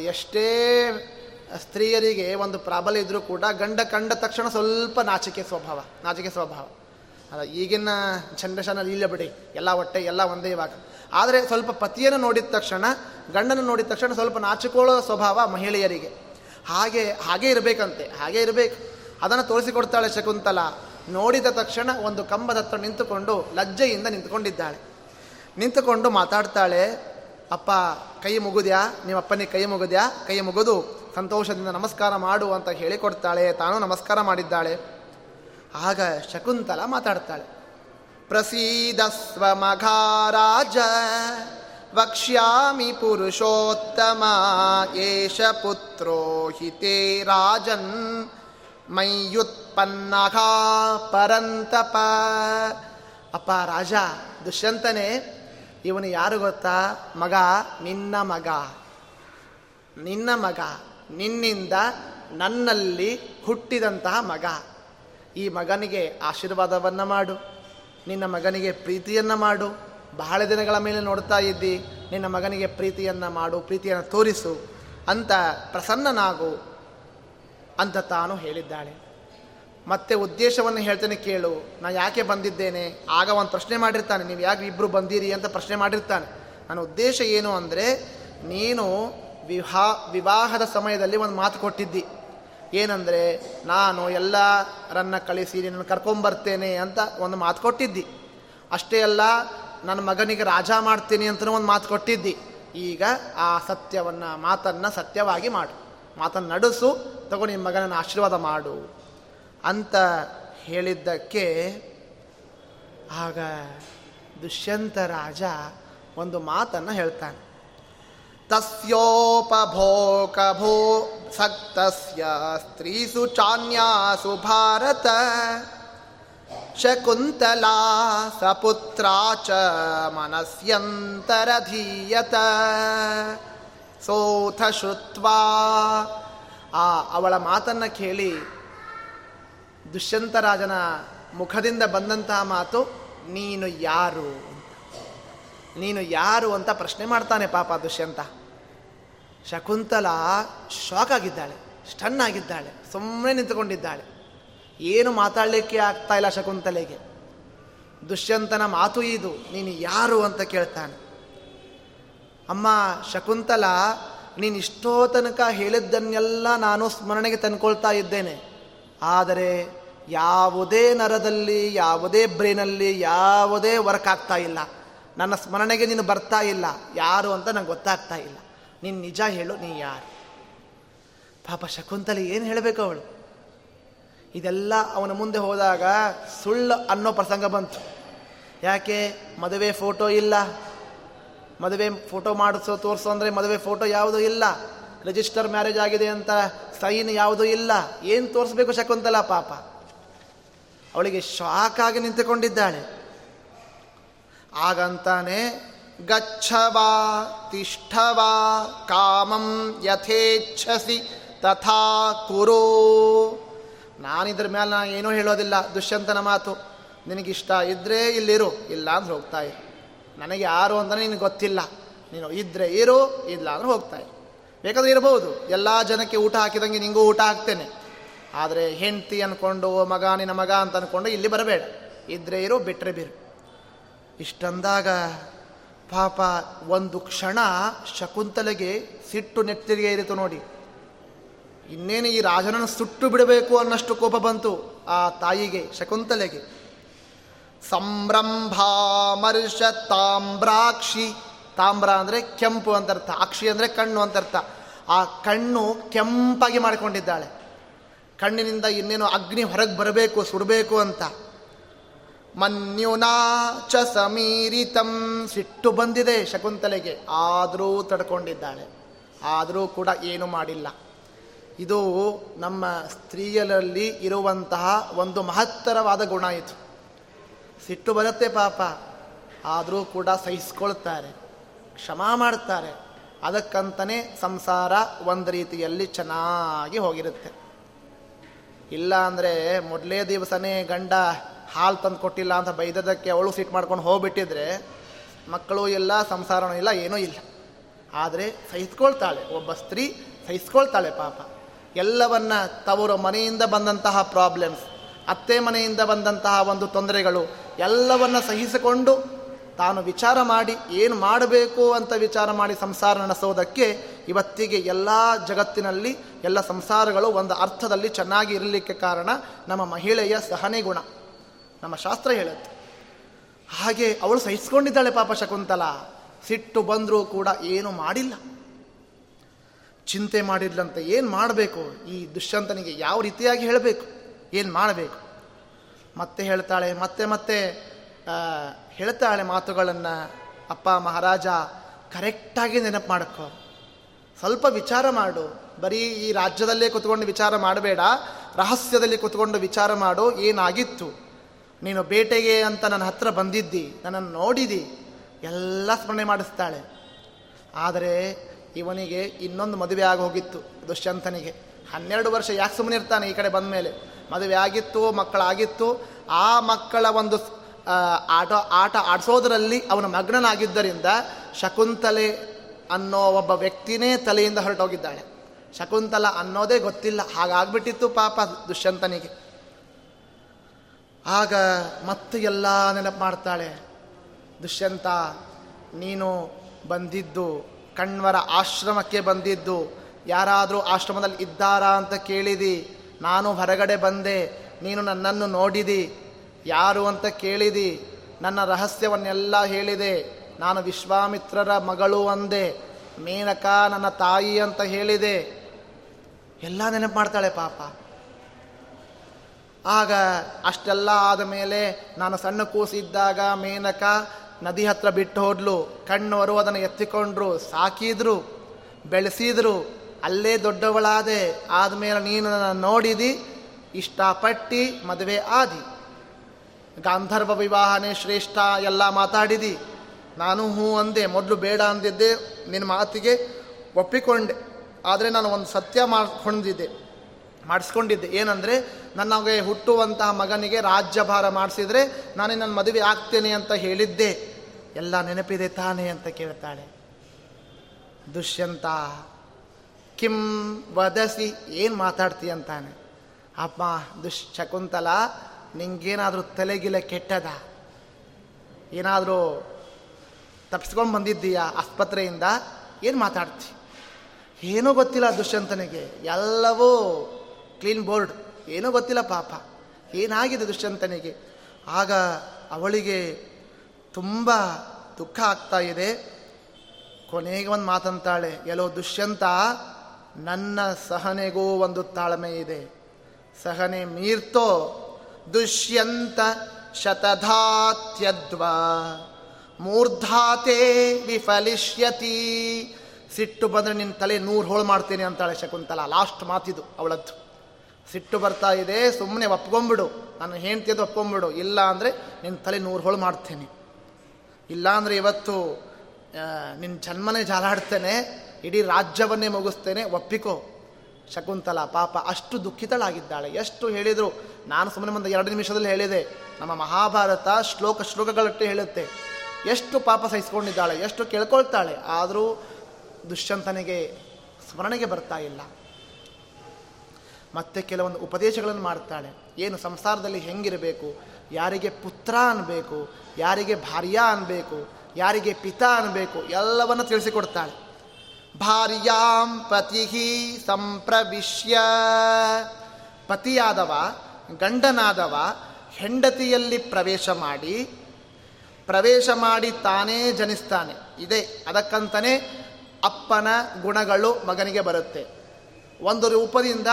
ಎಷ್ಟೇ ಸ್ತ್ರೀಯರಿಗೆ ಒಂದು ಪ್ರಾಬಲ್ಯ ಇದ್ದರೂ ಕೂಡ ಗಂಡ ಕಂಡ ತಕ್ಷಣ ಸ್ವಲ್ಪ ನಾಚಿಕೆ ಸ್ವಭಾವ ನಾಚಿಕೆ ಸ್ವಭಾವ. ಅಲ್ಲ, ಈಗಿನ ಜನ್ರೇಷನಲ್ಲಿ ಇಲ್ಲ ಬಿಡಿ, ಎಲ್ಲ ಹೊಟ್ಟೆ, ಎಲ್ಲ ಒಂದೇ ಇವಾಗ. ಆದರೆ ಸ್ವಲ್ಪ ಪತಿಯನ್ನು ನೋಡಿದ ತಕ್ಷಣ, ಗಂಡನ ನೋಡಿದ ತಕ್ಷಣ ಸ್ವಲ್ಪ ನಾಚಿಕೊಳ್ಳೋ ಸ್ವಭಾವ ಮಹಿಳೆಯರಿಗೆ. ಹಾಗೆ ಹಾಗೆ ಇರಬೇಕಂತೆ, ಹಾಗೆ ಇರಬೇಕು. ಅದನ್ನು ತೋರಿಸಿಕೊಡ್ತಾಳೆ ಶಕುಂತಲ. ನೋಡಿದ ತಕ್ಷಣ ಒಂದು ಕಂಬದತ್ತ ನಿಂತುಕೊಂಡು ಲಜ್ಜೆಯಿಂದ ನಿಂತುಕೊಂಡಿದ್ದಾಳೆ. ನಿಂತುಕೊಂಡು ಮಾತಾಡ್ತಾಳೆ ಅಪ್ಪ, ಕೈ ಮುಗುದ್ಯಾ? ನಿಮ್ಮ ಅಪ್ಪನಿಗೆ ಕೈ ಮುಗುದ್ಯಾ? ಕೈ ಮುಗಿದು. ಸಂತೋಷದಿಂದ ನಮಸ್ಕಾರ ಮಾಡು ಅಂತ ಹೇಳಿಕೊಡ್ತಾಳೆ ತಾನು ನಮಸ್ಕಾರ ಮಾಡಿದ್ದಾಳೆ. ಆಗ ಶಕುಂತಲ ಮಾತಾಡ್ತಾಳೆ. ಪ್ರಸೀದಸ್ವ ಮಘಾರಾಜ, ವಕ್ಷ್ಯಾಮಿ ಪುರುಷೋತ್ತಮ, ಏಷ ಪುತ್ರೋ ಹಿತೇ ರಾಜನ್ ಮೈಯುತ್ಪನ್ನ ಪರಂತಪ. ಅಪ್ಪ, ರಾಜ, ದುಷ್ಯಂತನೇ ಇವನು ಯಾರು ಗೊತ್ತಾ? ಮಗ, ನಿನ್ನ ಮಗ. ನಿನ್ನ ಮಗ, ನಿನ್ನಿಂದ ನನ್ನಲ್ಲಿ ಹುಟ್ಟಿದಂತಹ ಮಗ. ಈ ಮಗನಿಗೆ ಆಶೀರ್ವಾದವನ್ನು ಮಾಡು. ನಿನ್ನ ಮಗನಿಗೆ ಪ್ರೀತಿಯನ್ನು ಮಾಡು. ಬಹಳ ದಿನಗಳ ಮೇಲೆ ನೋಡ್ತಾ ಇದ್ದಿ. ನಿನ್ನ ಮಗನಿಗೆ ಪ್ರೀತಿಯನ್ನು ಮಾಡು, ಪ್ರೀತಿಯನ್ನು ತೋರಿಸು ಅಂತ ಪ್ರಸನ್ನನಾಗು ಅಂತ ತಾನು ಹೇಳಿದ್ದಾಳೆ. ಮತ್ತೆ ಉದ್ದೇಶವನ್ನು ಹೇಳ್ತೇನೆ ಕೇಳು. ನಾ ಯಾಕೆ ಬಂದಿದ್ದೇನೆ? ಆಗ ಒಂದು ಪ್ರಶ್ನೆ ಮಾಡಿರ್ತಾನೆ. ನೀವು ಯಾಕೆ ಇಬ್ಬರು ಬಂದಿರಿ ಅಂತ ಪ್ರಶ್ನೆ ಮಾಡಿರ್ತಾನೆ. ನನ್ನ ಉದ್ದೇಶ ಏನು ಅಂದರೆ, ನೀನು ವಿವಾಹ ವಿವಾಹದ ಸಮಯದಲ್ಲಿ ಒಂದು ಮಾತು ಕೊಟ್ಟಿದ್ದಿ. ಏನಂದರೆ, ನಾನು ಎಲ್ಲರನ್ನ ಕಳಿಸಿ ನಿನ್ನನ್ನು ಕರ್ಕೊಂಬರ್ತೇನೆ ಅಂತ ಒಂದು ಮಾತು ಕೊಟ್ಟಿದ್ದಿ. ಅಷ್ಟೇ ಅಲ್ಲ, ನನ್ನ ಮಗನಿಗೆ ರಾಜ ಮಾಡ್ತೀನಿ ಅಂತಲೂ ಒಂದು ಮಾತು ಕೊಟ್ಟಿದ್ದಿ. ಈಗ ಆ ಸತ್ಯವನ್ನು, ಮಾತನ್ನು ಸತ್ಯವಾಗಿ ಮಾಡು. ಮಾತನ್ನು ನಡೆಸು ತಗೊಂಡು ನಿಮ್ಮ ಮಗನನ್ನು ಆಶೀರ್ವಾದ ಮಾಡು. ಅಂತ ಹೇಳಿದ್ದಕ್ಕೆ ಆಗ ದುಷ್ಯಂತ ರಾಜ ಒಂದು ಮಾತನ್ನು ಹೇಳ್ತಾನೆ. ತಸ್ಯೋಪಭೋಕಭೋ ಸಕ್ತಸ್ಯ ಸ್ತ್ರೀಸು ಚಾನ್ಯಾಸು ಭಾರತ ಶಕುಂತಲಾ ಸಪುತ್ರ ಚ ಮನಸ್ಯಂತರಧೀಯತ. ಸೋಥ ಶುತ್ವಾ ಆ ಅವಳ ಮಾತನ್ನು ಕೇಳಿ ದುಷ್ಯಂತರಾಜನ ಮುಖದಿಂದ ಬಂದಂತಹ ಮಾತು, ನೀನು ಯಾರು ನೀನು ಯಾರು ಅಂತ ಪ್ರಶ್ನೆ ಮಾಡ್ತಾನೆ ಪಾಪ ದುಷ್ಯಂತ. ಶಕುಂತಲ ಶಾಕ್ ಆಗಿದ್ದಾಳೆ ಸ್ಟನ್ ಆಗಿದ್ದಾಳೆ ಸುಮ್ಮನೆ ನಿಂತುಕೊಂಡಿದ್ದಾಳೆ. ಏನು ಮಾತಾಡಲಿಕ್ಕೆ ಆಗ್ತಾ ಇಲ್ಲ ಶಕುಂತಲೆಗೆ. ದುಷ್ಯಂತನ ಮಾತು ಇದು, ನೀನು ಯಾರು ಅಂತ ಕೇಳ್ತಾನೆ. ಅಮ್ಮ ಶಕುಂತಲ, ನೀನು ಇಷ್ಟೋ ತನಕ ಹೇಳಿದ್ದನ್ನೆಲ್ಲ ನಾನು ಸ್ಮರಣೆಗೆ ತಂದ್ಕೊಳ್ತಾ ಇದ್ದೇನೆ. ಆದರೆ ಯಾವುದೇ ನರದಲ್ಲಿ, ಯಾವುದೇ ಬ್ರೈನಲ್ಲಿ ಯಾವುದೇ ವರ್ಕ್ ಆಗ್ತಾ ಇಲ್ಲ. ನನ್ನ ಸ್ಮರಣೆಗೆ ನೀನು ಬರ್ತಾ ಇಲ್ಲ. ಯಾರು ಅಂತ ನಂಗೆ ಗೊತ್ತಾಗ್ತಾ ಇಲ್ಲ. ನೀನು ನಿಜ ಹೇಳು, ನೀ ಯಾರು? ಪಾಪ ಶಕುಂತಲೆ ಏನು ಹೇಳಬೇಕು ಅವಳು? ಇದೆಲ್ಲ ಅವನ ಮುಂದೆ ಹೋದಾಗ ಸುಳ್ಳು ಅನ್ನೋ ಪ್ರಸಂಗ ಬಂತು. ಯಾಕೆ? ಮದುವೆ ಫೋಟೋ ಇಲ್ಲ. ಮದುವೆ ಫೋಟೋ ಮಾಡಿಸೋ, ತೋರಿಸೋ ಅಂದರೆ ಮದುವೆ ಫೋಟೋ ಯಾವುದೂ ಇಲ್ಲ. ರಿಜಿಸ್ಟರ್ ಮ್ಯಾರೇಜ್ ಆಗಿದೆ ಅಂತ ಸೈನ್ ಯಾವುದೂ ಇಲ್ಲ. ಏನು ತೋರಿಸ್ಬೇಕು ಶಕುಂತಲ ಪಾಪ? ಅವಳಿಗೆ ಶಾಕ್ ಆಗಿ ನಿಂತುಕೊಂಡಿದ್ದಾಳೆ. ಆಗಂತಾನೆ ಗಚ್ಚವಾ ತಿಷ್ಠವಾ, ಕಾಮಂ ಯಥೇಚ್ಛಸಿ, ತಥಾ ಕುರು. ನಾನಿದ್ರ ಮೇಲೆ ನಾನು ಏನೂ ಹೇಳೋದಿಲ್ಲ, ದುಷ್ಯಂತನ ಮಾತು. ನಿನಗಿಷ್ಟ ಇದ್ದರೆ ಇಲ್ಲಿರು, ಇಲ್ಲ ಅಂದ್ರೆ ಹೋಗ್ತಾ ನನಗೆ ಯಾರು ಅಂತ ನಿನಗೆ ಗೊತ್ತಿಲ್ಲ. ನೀನು ಇದ್ರೆ ಇರು, ಇಲ್ಲ ಅಂದ್ರೆ ಹೋಗ್ತಾ ಬೇಕಾದ್ರೆ ಇರಬಹುದು. ಎಲ್ಲ ಜನಕ್ಕೆ ಊಟ ಹಾಕಿದಂಗೆ ನಿಂಗೂ ಊಟ ಹಾಕ್ತೇನೆ. ಆದರೆ ಹೆಂಡತಿ ಅಂದ್ಕೊಂಡು ಮಗ, ನಿನ್ನ ಮಗ ಅಂತ ಅಂದ್ಕೊಂಡು ಇಲ್ಲಿ ಬರಬೇಡ. ಇದ್ರೆ ಇರೋ ಬಿಟ್ಟರೆ ಬಿರು. ಇಷ್ಟಂದಾಗ ಪಾಪ ಒಂದು ಕ್ಷಣ ಶಕುಂತಲೆಗೆ ಸಿಟ್ಟು ನೆತ್ತಿಗೆ ಇರಿತು ನೋಡಿ. ಇನ್ನೇನು ಈ ರಾಜನನ್ನು ಸುಟ್ಟು ಬಿಡಬೇಕು ಅನ್ನಷ್ಟು ಕೋಪ ಬಂತು ಆ ತಾಯಿಗೆ, ಶಕುಂತಲೆಗೆ. ಸಂಭ್ರಂಭಾಮರ್ಷ ತಾಮ್ರಾಕ್ಷಿ ತಾಮ್ರ ಅಂದರೆ ಕೆಂಪು ಅಂತರ್ಥ ಅಕ್ಷಿ ಅಂದರೆ ಕಣ್ಣು ಅಂತರ್ಥ ಆ ಕಣ್ಣು ಕೆಂಪಾಗಿ ಮಾಡಿಕೊಂಡಿದ್ದಾಳೆ. ಕಣ್ಣಿನಿಂದ ಇನ್ನೇನು ಅಗ್ನಿ ಹೊರಗೆ ಬರಬೇಕು, ಸುಡಬೇಕು ಅಂತ. ಮನ್ಯುನಾ ಚ ಸಮೀರಿತಂ ಸಿಟ್ಟು ಬಂದಿದೆ ಶಕುಂತಲೆಗೆ. ಆದರೂ ತಡ್ಕೊಂಡಿದ್ದಾಳೆ. ಆದರೂ ಕೂಡ ಏನು ಮಾಡಿಲ್ಲ. ಇದು ನಮ್ಮ ಸ್ತ್ರೀಯರಲ್ಲಿ ಇರುವಂತಹ ಒಂದು ಮಹತ್ತರವಾದ ಗುಣ ಇದು. ಸಿಟ್ಟು ಬರುತ್ತೆ ಪಾಪ. ಆದರೂ ಕೂಡ ಸಹಿಸ್ಕೊಳ್ತಾರೆ. ಕ್ಷಮಾ ಮಾಡ್ತಾರೆ ಅದಕ್ಕಂತನೇ ಸಂಸಾರ ಒಂದು ರೀತಿಯಲ್ಲಿ ಚೆನ್ನಾಗಿ ಹೋಗಿರುತ್ತೆ. ಇಲ್ಲ ಅಂದರೆ ಮೊದಲೇ ದಿವಸನೇ ಗಂಡ ಹಾಲು ತಂದು ಕೊಟ್ಟಿಲ್ಲ ಅಂತ ಬೈದದಕ್ಕೆ ಅವಳು ಸಿಟ್ಟು ಮಾಡ್ಕೊಂಡು ಹೋಗ್ಬಿಟ್ಟಿದ್ರೆ ಮಕ್ಕಳು ಇಲ್ಲ, ಸಂಸಾರನೂ ಇಲ್ಲ, ಏನೂ ಇಲ್ಲ. ಆದರೆ ಸಹಿಸ್ಕೊಳ್ತಾಳೆ. ಒಬ್ಬ ಸ್ತ್ರೀ ಸಹಿಸ್ಕೊಳ್ತಾಳೆ ಪಾಪ. ಎಲ್ಲವನ್ನ ತವರು ಮನೆಯಿಂದ ಬಂದಂತಹ ಪ್ರಾಬ್ಲಮ್ಸ್ ಅತ್ತೆ ಮನೆಯಿಂದ ಬಂದಂತಹ ಒಂದು ತೊಂದರೆಗಳು, ಎಲ್ಲವನ್ನ ಸಹಿಸಿಕೊಂಡು ತಾನು ವಿಚಾರ ಮಾಡಿ ಏನು ಮಾಡಬೇಕು ಅಂತ ವಿಚಾರ ಮಾಡಿ ಸಂಸಾರ ನಡೆಸೋದಕ್ಕೆ ಇವತ್ತಿಗೆ ಎಲ್ಲ ಜಗತ್ತಿನಲ್ಲಿ ಎಲ್ಲ ಸಂಸಾರಗಳು ಒಂದು ಅರ್ಥದಲ್ಲಿ ಚೆನ್ನಾಗಿ ಇರಲಿಕ್ಕೆ ಕಾರಣ ನಮ್ಮ ಮಹಿಳೆಯ ಸಹನೆ ಗುಣ ನಮ್ಮ ಶಾಸ್ತ್ರ ಹೇಳುತ್ತೆ. ಹಾಗೆ ಅವಳು ಸಹಿಸ್ಕೊಂಡಿದ್ದಾಳೆ ಪಾಪ ಶಕುಂತಲ. ಸಿಟ್ಟು ಬಂದರೂ ಕೂಡ ಏನು ಮಾಡಿಲ್ಲ. ಚಿಂತೆ ಮಾಡಿದ್ಲಂತೆ ಏನು ಮಾಡಬೇಕು? ಈ ದುಷ್ಯಂತನಿಗೆ ಯಾವ ರೀತಿಯಾಗಿ ಹೇಳಬೇಕು? ಏನು ಮಾಡಬೇಕು? ಮತ್ತೆ ಹೇಳ್ತಾಳೆ, ಮತ್ತೆ ಮತ್ತೆ ಹೇಳ್ತಾಳೆ ಮಾತುಗಳನ್ನು ಅಪ್ಪ ಮಹಾರಾಜ ಕರೆಕ್ಟಾಗಿ ನೆನಪು ಮಾಡ್ಕೋ. ಸ್ವಲ್ಪ ವಿಚಾರ ಮಾಡು. ಬರೀ ಈ ರಾಜ್ಯದಲ್ಲೇ ಕುತ್ಕೊಂಡು ವಿಚಾರ ಮಾಡಬೇಡ, ರಹಸ್ಯದಲ್ಲಿ ಕುತ್ಕೊಂಡು ವಿಚಾರ ಮಾಡು, ಏನಾಗಿತ್ತು? ನೀನು ಬೇಟೆಗೆ ಅಂತ ನನ್ನ ಹತ್ರ ಬಂದಿದ್ದಿ, ನನ್ನನ್ನು ನೋಡಿದಿ, ಎಲ್ಲ ಸ್ಮರಣೆ ಮಾಡಿಸ್ತಾಳೆ. ಆದರೆ ಇವನಿಗೆ ಇನ್ನೊಂದು ಮದುವೆ ಆಗಿ ಹೋಗಿತ್ತು, ದುಷ್ಯಂತನಿಗೆ. ಹನ್ನೆರಡು ವರ್ಷ ಯಾಕೆ ಸುಮ್ಮನೆ ಇರ್ತಾನೆ ಈ ಕಡೆ ಬಂದ ಮೇಲೆ ಮದುವೆ ಆಗಿತ್ತು, ಮಕ್ಕಳಾಗಿತ್ತು, ಆ ಮಕ್ಕಳ ಒಂದು ಆಟ ಆಟ ಆಡಿಸೋದರಲ್ಲಿ ಅವನ ಮಗ್ನನಾಗಿದ್ದರಿಂದ ಶಕುಂತಲೆ ಅನ್ನೋ ಒಬ್ಬ ವ್ಯಕ್ತಿನೇ ತಲೆಯಿಂದ ಹೊರಟೋಗಿದ್ದಾಳೆ. ಶಕುಂತಲ ಅನ್ನೋದೇ ಗೊತ್ತಿಲ್ಲ. ಹಾಗಾಗ್ಬಿಟ್ಟಿತ್ತು ಪಾಪ ದುಷ್ಯಂತನಿಗೆ. ಆಗ ಮತ್ತೆ ಎಲ್ಲ ನೆನಪು ಮಾಡ್ತಾಳೆ. ದುಷ್ಯಂತ, ನೀನು ಬಂದಿದ್ದು ಕಣ್ವರ ಆಶ್ರಮಕ್ಕೆ ಬಂದಿದ್ದು, ಯಾರಾದರೂ ಆಶ್ರಮದಲ್ಲಿ ಇದ್ದಾರಾ ಅಂತ ಕೇಳಿದಿ, ನಾನು ಹೊರಗಡೆ ಬಂದೆ, ನೀನು ನನ್ನನ್ನು ನೋಡಿದಿ ಯಾರು ಅಂತ ಕೇಳಿದಿ? ನನ್ನ ರಹಸ್ಯವನ್ನೆಲ್ಲ ಹೇಳಿದೆ. ನಾನು ವಿಶ್ವಾಮಿತ್ರರ ಮಗಳು ಅಂದೆ. ಮೇನಕ ನನ್ನ ತಾಯಿ ಅಂತ ಹೇಳಿದೆ. ಎಲ್ಲ ನೆನಪು ಮಾಡ್ತಾಳೆ ಪಾಪ. ಆಗ ಅಷ್ಟೆಲ್ಲ ಆದ ಮೇಲೆ ನಾನು ಸಣ್ಣ ಕೂಸಿದ್ದಾಗ ಮೇನಕ ನದಿ ಹತ್ರ ಬಿಟ್ಟು ಹೋದ್ಲು. ಕಣ್ಣವರು ಅದನ್ನು ಎತ್ತಿಕೊಂಡ್ರು. ಸಾಕಿದ್ರು. ಬೆಳೆಸಿದ್ರು. ಅಲ್ಲೇ ದೊಡ್ಡವಳಾದೆ. ಆದಮೇಲೆ ನೀನು ನನ್ನ ನೋಡಿದಿ. ಇಷ್ಟಪಟ್ಟು ಮದುವೆ ಆದಿ. ಗಾಂಧರ್ವ ವಿವಾಹನೇ ಶ್ರೇಷ್ಠ ಎಲ್ಲ ಮಾತಾಡಿದಿ. ನಾನು ಹ್ಞೂ ಅಂದೆ, ಮೊದಲು ಬೇಡ ಅಂದಿದ್ದೆ ನಿನ್ನ ಮಾತಿಗೆ ಒಪ್ಪಿಕೊಂಡೆ. ಆದರೆ ನಾನು ಒಂದು ಸತ್ಯ ಮಾಡ್ಕೊಂಡಿದ್ದೆ, ಮಾಡಿಸ್ಕೊಂಡಿದ್ದೆ. ಏನಂದರೆ, ನನಗೆ ಹುಟ್ಟುವಂತಹ ಮಗನಿಗೆ ರಾಜ್ಯಭಾರ ಮಾಡಿಸಿದರೆ ನಾನೇ ನನ್ನ ಮದುವೆ ಆಗ್ತೇನೆ ಅಂತ ಹೇಳಿದ್ದೆ. ಎಲ್ಲ ನೆನಪಿದೆ ತಾನೇ ಅಂತ ಕೇಳ್ತಾಳೆ. ದುಷ್ಯಂತ, ಕಿಂ ವದಸಿ ಏನು ಮಾತಾಡ್ತೀಯ ಅಂತಾನೆ. ಅಪ್ಪ ದುಶ್ ಶಕುಂತಲ ನಿಂಗೇನಾದರೂ ತಲೆಗಿಲೆ ಕೆಟ್ಟದ? ಏನಾದರೂ ತಪ್ಪಿಸ್ಕೊಂಡು ಬಂದಿದ್ದೀಯಾ ಆಸ್ಪತ್ರೆಯಿಂದ? ಏನು ಮಾತಾಡ್ತಿ? ಏನೂ ಗೊತ್ತಿಲ್ಲ ದುಷ್ಯಂತನಿಗೆ. ಎಲ್ಲವೂ ಕ್ಲೀನ್ ಬೋರ್ಡ್. ಏನೂ ಗೊತ್ತಿಲ್ಲ ಪಾಪ. ಏನಾಗಿದೆ ದುಷ್ಯಂತನಿಗೆ? ಆಗ ಅವಳಿಗೆ ತುಂಬ ದುಃಖ ಆಗ್ತಾ ಇದೆ. ಕೊನೆಗೆ ಒಂದು ಮಾತಂತಾಳೆ, ಎಲ್ಲೋ ದುಷ್ಯಂತ, ನನ್ನ ಸಹನೆಗೂ ಒಂದು ತಾಳ್ಮೆ ಇದೆ. ಸಹನೆ ಮೀರ್ತೋ ದುಷ್ಯಂತ ಶತಧಾತ್ಯದ್ವಾ. ಮೂರ್ಧಾತೆ ವಿಫಲಿಷ್ಯತಿ. ಸಿಟ್ಟು ಬಂದರೆ ನಿನ್ನ ತಲೆ ನೂರು ಹೋಳು ಮಾಡ್ತೀನಿ ಅಂತಾಳೆ ಶಕುಂತಲ. ಲಾಸ್ಟ್ ಮಾತಿದು ಅವಳದ್ದು. ಸಿಟ್ಟು ಬರ್ತಾ ಇದೆ ಸುಮ್ಮನೆ ಒಪ್ಕೊಂಬಿಡು. ನಾನು ಹೆಂಡ್ತಿಯದು ಒಪ್ಕೊಂಬಿಡು. ಇಲ್ಲ ಅಂದರೆ ನಿನ್ನ ತಲೆ ನೂರು ಹೋಳು ಮಾಡ್ತೇನೆ. ಇಲ್ಲ ಅಂದರೆ ಇವತ್ತು ನಿನ್ನ ಜನ್ಮನೇ ಜಾಲಾಡ್ತೇನೆ. ಇಡೀ ರಾಜ್ಯವನ್ನೇ ಮುಗಿಸ್ತೇನೆ. ಒಪ್ಪಿಕೋ. ಶಕುಂತಲ ಪಾಪ ಅಷ್ಟು ದುಃಖಿತಳಾಗಿದ್ದಾಳೆ. ಎಷ್ಟು ಹೇಳಿದರು? ನಾನು ಸುಮ್ಮನೆ ಒಂದು ಎರಡು ನಿಮಿಷದಲ್ಲಿ ಹೇಳಿದೆ. ನಮ್ಮ ಮಹಾಭಾರತ ಶ್ಲೋಕ ಶ್ಲೋಕಗಳಟ್ಟು ಹೇಳುತ್ತೆ. ಎಷ್ಟು ಪಾಪ ಸಹಿಸ್ಕೊಂಡಿದ್ದಾಳೆ, ಎಷ್ಟು ಕೇಳ್ಕೊಳ್ತಾಳೆ, ಆದರೂ ದುಷ್ಯಂತನಿಗೆ ಸ್ಮರಣೆಗೆ ಬರ್ತಾ ಇಲ್ಲ. ಮತ್ತೆ ಕೆಲವೊಂದು ಉಪದೇಶಗಳನ್ನು ಮಾಡ್ತಾಳೆ. ಏನು ಸಂಸಾರದಲ್ಲಿ ಹೆಂಗಿರಬೇಕು? ಯಾರಿಗೆ ಪುತ್ರ ಅನ್ಬೇಕು? ಯಾರಿಗೆ ಭಾರ್ಯ ಅನ್ಬೇಕು? ಯಾರಿಗೆ ಪಿತಾ ಅನ್ಬೇಕು? ಎಲ್ಲವನ್ನು ತಿಳಿಸಿಕೊಡ್ತಾಳೆ. ಭಾರ್ಯಾಂ ಪತಿ ಸಂಪ್ರವಿಶ್ಯ. ಪತಿಯಾದವ, ಗಂಡನಾದವ ಹೆಂಡತಿಯಲ್ಲಿ ಪ್ರವೇಶ ಮಾಡಿ ಪ್ರವೇಶ ಮಾಡಿ ತಾನೇ ಜನಿಸ್ತಾನೆ. ಇದೆ ಅದಕ್ಕಂತಲೇ ಅಪ್ಪನ ಗುಣಗಳು ಮಗನಿಗೆ ಬರುತ್ತೆ. ಒಂದು ರೂಪದಿಂದ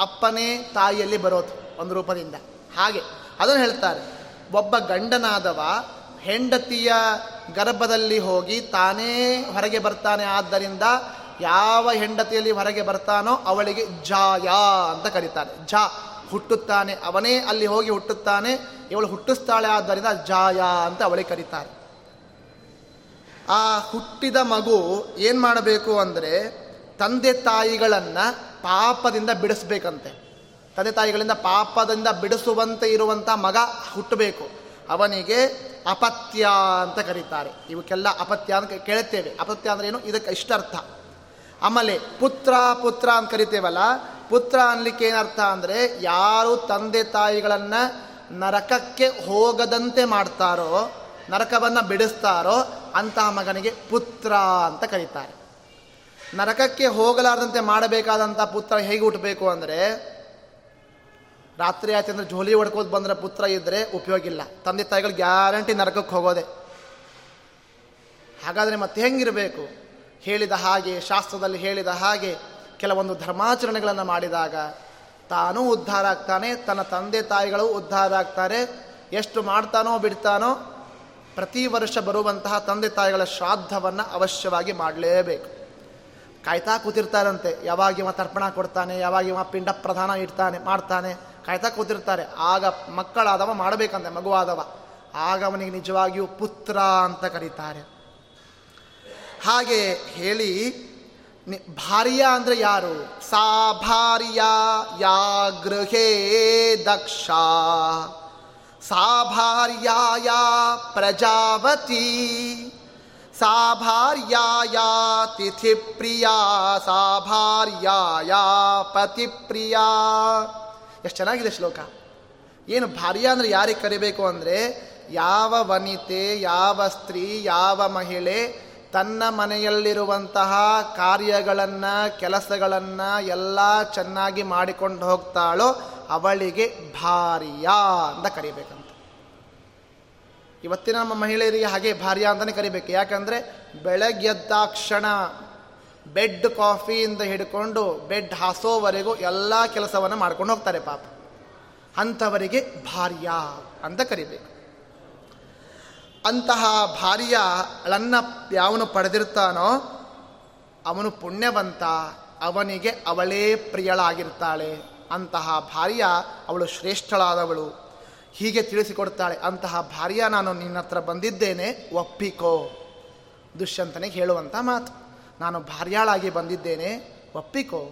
ಅಪ್ಪನೇ ತಾಯಿಯಲ್ಲಿ ಬರೋದು, ಒಂದು ರೂಪದಿಂದ. ಹಾಗೆ, ಅದನ್ನು ಹೇಳ್ತಾರೆ. ಒಬ್ಬ ಗಂಡನಾದವ ಹೆಂಡತಿಯ ಗರ್ಭದಲ್ಲಿ ಹೋಗಿ ತಾನೇ ಹೊರಗೆ ಬರ್ತಾನೆ ಆದ್ದರಿಂದ ಯಾವ ಹೆಂಡತಿಯಲ್ಲಿ ಹೊರಗೆ ಬರ್ತಾನೋ ಅವಳಿಗೆ ಜಾಯ ಅಂತ ಕರೀತಾರೆ. ಜ ಹುಟ್ಟುತ್ತಾನೆ. ಅವನೇ ಅಲ್ಲಿ ಹೋಗಿ ಹುಟ್ಟುತ್ತಾನೆ. ಇವಳು ಹುಟ್ಟಿಸ್ತಾಳೆ ಆದ್ದರಿಂದ ಜಾಯ ಅಂತ ಅವಳಿಗೆ ಕರೀತಾರೆ. ಆ ಹುಟ್ಟಿದ ಮಗು ಏನು ಮಾಡಬೇಕು ಅಂದರೆ ತಂದೆ ತಾಯಿಗಳನ್ನು ಪಾಪದಿಂದ ಬಿಡಿಸ್ಬೇಕಂತೆ. ತಂದೆ ತಾಯಿಗಳಿಂದ ಪಾಪದಿಂದ ಬಿಡಿಸುವಂತೆ ಇರುವಂಥ ಮಗ ಹುಟ್ಟಬೇಕು. ಅವನಿಗೆ ಅಪತ್ಯ ಅಂತ ಕರೀತಾರೆ. ಇವಕ್ಕೆಲ್ಲ ಅಪತ್ಯ ಅಂತ ಕೇಳುತ್ತೇವೆ. ಅಪತ್ಯ ಅಂದ್ರೆ ಏನು? ಇದಕ್ಕೆ ಇಷ್ಟರ್ಥ. ಆಮೇಲೆ ಪುತ್ರ ಪುತ್ರ ಅಂತ ಕರಿತೇವಲ್ಲ? ಪುತ್ರ ಅನ್ಲಿಕ್ಕೆ ಏನರ್ಥ ಅಂದರೆ ಯಾರು ತಂದೆ ತಾಯಿಗಳನ್ನು ನರಕಕ್ಕೆ ಹೋಗದಂತೆ ಮಾಡ್ತಾರೋ, ನರಕವನ್ನು ಬಿಡಿಸ್ತಾರೋ ಅಂತಹ ಮಗನಿಗೆ ಪುತ್ರ ಅಂತ ಕರೀತಾರೆ. ನರಕಕ್ಕೆ ಹೋಗಲಾರದಂತೆ ಮಾಡಬೇಕಾದಂಥ ಪುತ್ರ ಹೇಗೆ ಹುಟ್ಟಬೇಕು ಅಂದರೆ ರಾತ್ರಿ ಆಯ್ತು ಅಂದ್ರೆ ಜೋಲಿ ಹೊಡ್ಕೋದು ಬಂದ್ರೆ ಪುತ್ರ ಇದ್ದರೆ ಉಪಯೋಗ ಇಲ್ಲ. ತಂದೆ ತಾಯಿಗಳು ಗ್ಯಾರಂಟಿ ನರಕಕ್ಕೆ ಹೋಗೋದೆ. ಹಾಗಾದರೆ ಮತ್ತೆ ಹೆಂಗಿರಬೇಕು? ಹೇಳಿದ ಹಾಗೆ, ಶಾಸ್ತ್ರದಲ್ಲಿ ಹೇಳಿದ ಹಾಗೆ, ಕೆಲವೊಂದು ಧರ್ಮಾಚರಣೆಗಳನ್ನು ಮಾಡಿದಾಗ ತಾನೂ ಉದ್ಧಾರ ಆಗ್ತಾನೆ, ತನ್ನ ತಂದೆ ತಾಯಿಗಳು ಉದ್ಧಾರ ಆಗ್ತಾರೆ. ಎಷ್ಟು ಮಾಡ್ತಾನೋ ಬಿಡ್ತಾನೋ, ಪ್ರತಿ ವರ್ಷ ಬರುವಂತಹ ತಂದೆ ತಾಯಿಗಳ ಶ್ರಾದ್ದವನ್ನು ಅವಶ್ಯವಾಗಿ ಮಾಡಲೇಬೇಕು. ಕಾಯ್ತಾ ಕೂತಿರ್ತಾರಂತೆ. ಯಾವಾಗ ಇವ ತರ್ಪಣ ಕೊಡ್ತಾನೆ, ಯಾವಾಗ ಇವ ಪಿಂಡ ಪ್ರಧಾನ ಇಡ್ತಾನೆ, ಮಾಡ್ತಾನೆ. ಕಾಯ್ತಾ ಕೂತಿರ್ತಾರೆ. ಆಗ ಮಕ್ಕಳಾದವ ಮಾಡಬೇಕಂತೆ, ಮಗುವಾದವ. ಆಗ ಅವನಿಗೆ ನಿಜವಾಗಿಯೂ ಪುತ್ರ ಅಂತ ಕರೀತಾರೆ. ಹಾಗೆ ಹೇಳಿ ಭಾರ್ಯ ಅಂದರೆ ಯಾರು? ಸಾ ಭಾರ್ಯ ಯಾ ಗೃಹೇ ದಕ್ಷ. ಸಾ ಭಾರ್ಯಾಯ ಪ್ರಜಾವತಿ. ಸಾ ಭಾರ್ಯಾಯ ತಿಥಿ ಪ್ರಿಯ ಸಾ ಭಾರ್ಯಾಯ ಪತಿ ಪ್ರಿಯ ಎಷ್ಟು ಚೆನ್ನಾಗಿದೆ ಶ್ಲೋಕ. ಏನು ಭಾರ್ಯ ಅಂದರೆ ಯಾರಿಗೆ ಕರಿಬೇಕು ಅಂದರೆ ಯಾವ ವನಿತೆ, ಯಾವ ಸ್ತ್ರೀ, ಯಾವ ಮಹಿಳೆ ತನ್ನ ಮನೆಯಲ್ಲಿರುವಂತಹ ಕಾರ್ಯಗಳನ್ನು, ಕೆಲಸಗಳನ್ನು ಎಲ್ಲ ಚೆನ್ನಾಗಿ ಮಾಡಿಕೊಂಡು ಹೋಗ್ತಾಳೋ ಅವಳಿಗೆ ಭಾರ್ಯ ಅಂತ ಕರಿಬೇಕಂತ. ಇವತ್ತಿನ ನಮ್ಮ ಮಹಿಳೆಯರಿಗೆ ಹಾಗೆ ಭಾರ್ಯ ಅಂತಲೇ ಕರಿಬೇಕು. ಯಾಕಂದರೆ ಬೆಳಗ್ಗೆದ್ದಾಕ್ಷಣ ಬೆಡ್ ಕಾಫಿಯಿಂದ ಹಿಡ್ಕೊಂಡು ಬೆಡ್ ಹಾಸೋವರೆಗೂ ಎಲ್ಲ ಕೆಲಸವನ್ನು ಮಾಡ್ಕೊಂಡು ಹೋಗ್ತಾರೆ ಪಾಪ. ಅಂಥವರಿಗೆ ಭಾರ್ಯ ಅಂತ ಕರಿಬೇಕು. ಅಂತಹ ಭಾರ್ಯಳನ್ನು ಯಾವನು ಪಡೆದಿರ್ತಾನೋ ಅವನು ಪುಣ್ಯವಂತ ಅವನಿಗೆ ಅವಳೇ ಪ್ರಿಯಳಾಗಿರ್ತಾಳೆ. ಅಂತಹ ಭಾರ್ಯ ಅವಳು ಶ್ರೇಷ್ಠಳಾದವಳು. ಹೀಗೆ ತಿಳಿಸಿಕೊಡ್ತಾಳೆ, ಅಂತಹ ಭಾರ್ಯ ನಾನು ನಿನ್ನ ಹತ್ರ ಬಂದಿದ್ದೇನೆ, ಒಪ್ಪಿಕೋ. ದುಷ್ಯಂತನಿಗೆ ಹೇಳುವಂಥ ಮಾತು. ನಾನು ಭಾರ್ಯಾಳಾಗಿ ಬಂದಿದ್ದೇನೆ. ಒಪ್ಪಿಕೋ.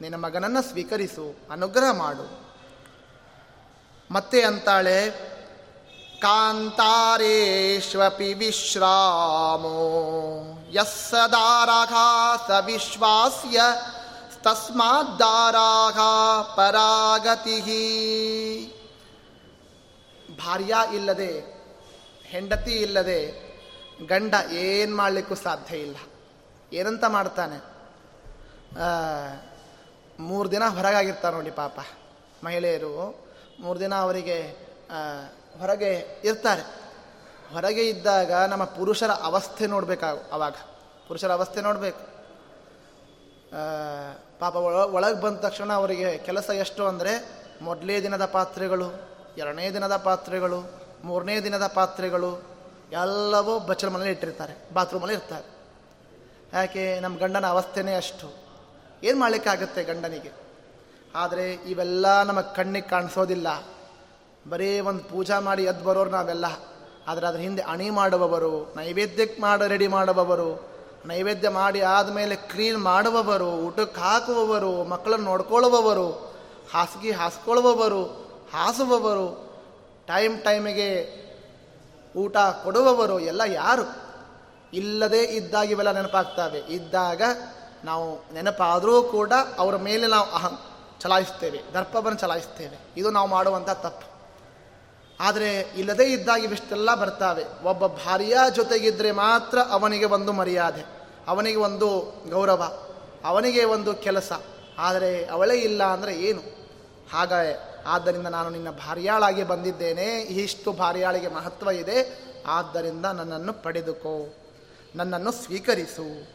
ನಿನ್ನ ಮಗನನ್ನು ಸ್ವೀಕರಿಸು. ಅನುಗ್ರಹ ಮಾಡು. ಮತ್ತೆ ಅಂತಾಳೆ, ಕಾಂತಾರೇಶ್ವಪಿ ವಿಶ್ರಾಮೋ. ಯಸ್ಸದಾರಾಘ ಸ ವಿಶ್ವಾಸ್ಯ. ತಸ್ಮಾದ್ದಾರಾಘ ಪರಾಗತಿ. ಭಾರ್ಯ ಇಲ್ಲದೆ, ಹೆಂಡತಿ ಇಲ್ಲದೆ ಗಂಡ ಏನು ಮಾಡಲಿಕ್ಕೂ ಸಾಧ್ಯ ಇಲ್ಲ. ಏನಂತ ಮಾಡ್ತಾನೆ? ಮೂರು ದಿನ ಹೊರಗಾಗಿರ್ತಾರೆ ನೋಡಿ ಪಾಪ ಮಹಿಳೆಯರು. ಮೂರು ದಿನ ಅವರಿಗೆ ಹೊರಗೆ ಇರ್ತಾರೆ. ಹೊರಗೆ ಇದ್ದಾಗ ನಮ್ಮ ಪುರುಷರ ಅವಸ್ಥೆ ನೋಡಬೇಕಾಗ ಅವಾಗ. ಪುರುಷರ ಅವಸ್ಥೆ ನೋಡಬೇಕು. ಪಾಪ ಒಳ ಒಳಗೆ ಬಂದ ತಕ್ಷಣ ಅವರಿಗೆ ಕೆಲಸ ಎಷ್ಟು ಅಂದರೆ ಮೊದಲೇ ದಿನದ ಪಾತ್ರೆಗಳು, ಎರಡನೇ ದಿನದ ಪಾತ್ರೆಗಳು, ಮೂರನೇ ದಿನದ ಪಾತ್ರೆಗಳು, ಎಲ್ಲವೂ ಬಚ್ಚಲ ಮನೇಲಿ ಇಟ್ಟಿರ್ತಾರೆ. ಬಾತ್ರೂಮಲ್ಲಿ ಇರ್ತಾರೆ. ಯಾಕೆ ನಮ್ಮ ಗಂಡನ ಅವಸ್ಥೆನೇ ಅಷ್ಟು? ಏನು ಮಾಡಲಿಕ್ಕಾಗತ್ತೆ ಗಂಡನಿಗೆ? ಆದರೆ ಇವೆಲ್ಲ ನಮಗೆ ಕಣ್ಣಿಗೆ ಕಾಣಿಸೋದಿಲ್ಲ. ಬರೀ ಒಂದು ಪೂಜಾ ಮಾಡಿ ಎದ್ದು ಬರೋರು ನಾವೆಲ್ಲ. ಆದರೆ ಅದ್ರ ಹಿಂದೆ ಅಣಿ ಮಾಡುವವರು ನೈವೇದ್ಯಕ್ಕೆ ಮಾಡಿ, ರೆಡಿ ಮಾಡುವವರು, ನೈವೇದ್ಯ ಮಾಡಿ ಆದಮೇಲೆ ಕ್ಲೀನ್ ಮಾಡುವವರು ಊಟಕ್ಕೆ ಹಾಕುವವರು ಮಕ್ಕಳನ್ನು ನೋಡ್ಕೊಳ್ಳುವವರು, ಹಾಸಿಗೆ ಹಾಸ್ಕೊಳ್ಳುವವರು, ಹಾಸುವವರು, ಟೈಮ್ ಟೈಮಿಗೆ ಊಟ ಕೊಡುವವರು ಎಲ್ಲ ಯಾರು? ಇಲ್ಲದೆ ಇದ್ದಾಗ ಇವೆಲ್ಲ ನೆನಪಾಗ್ತವೆ. ಇದ್ದಾಗ ನಾವು ನೆನಪಾದರೂ ಕೂಡ ಅವರ ಮೇಲೆ ನಾವು ಅಹಂ ಚಲಾಯಿಸ್ತೇವೆ. ದರ್ಪವನ್ನು ಚಲಾಯಿಸ್ತೇವೆ. ಇದು ನಾವು ಮಾಡುವಂಥ ತಪ್ಪು ಆದರೆ ಇಲ್ಲದೇ ಇದ್ದಾಗ ಇವಿಷ್ಟೆಲ್ಲ ಬರ್ತಾವೆ. ಒಬ್ಬ ಭಾರ್ಯ ಜೊತೆಗಿದ್ದರೆ ಮಾತ್ರ ಅವನಿಗೆ ಒಂದು ಮರ್ಯಾದೆ. ಅವನಿಗೆ ಒಂದು ಗೌರವ. ಅವನಿಗೆ ಒಂದು ಕೆಲಸ. ಆದರೆ ಅವಳೇ ಇಲ್ಲ ಅಂದರೆ ಏನು? ಹಾಗೆ ಆದ್ದರಿಂದ ನಾನು ನಿನ್ನ ಭಾರ್ಯಾಳಾಗಿ ಬಂದಿದ್ದೇನೆ. ಇಷ್ಟು ಭಾರ್ಯಾಳಿಗೆ ಮಹತ್ವ ಇದೆ. ಆದ್ದರಿಂದ ನನ್ನನ್ನು ಪಡೆದುಕೋ. ನನ್ನನ್ನು ಸ್ವೀಕರಿಸು.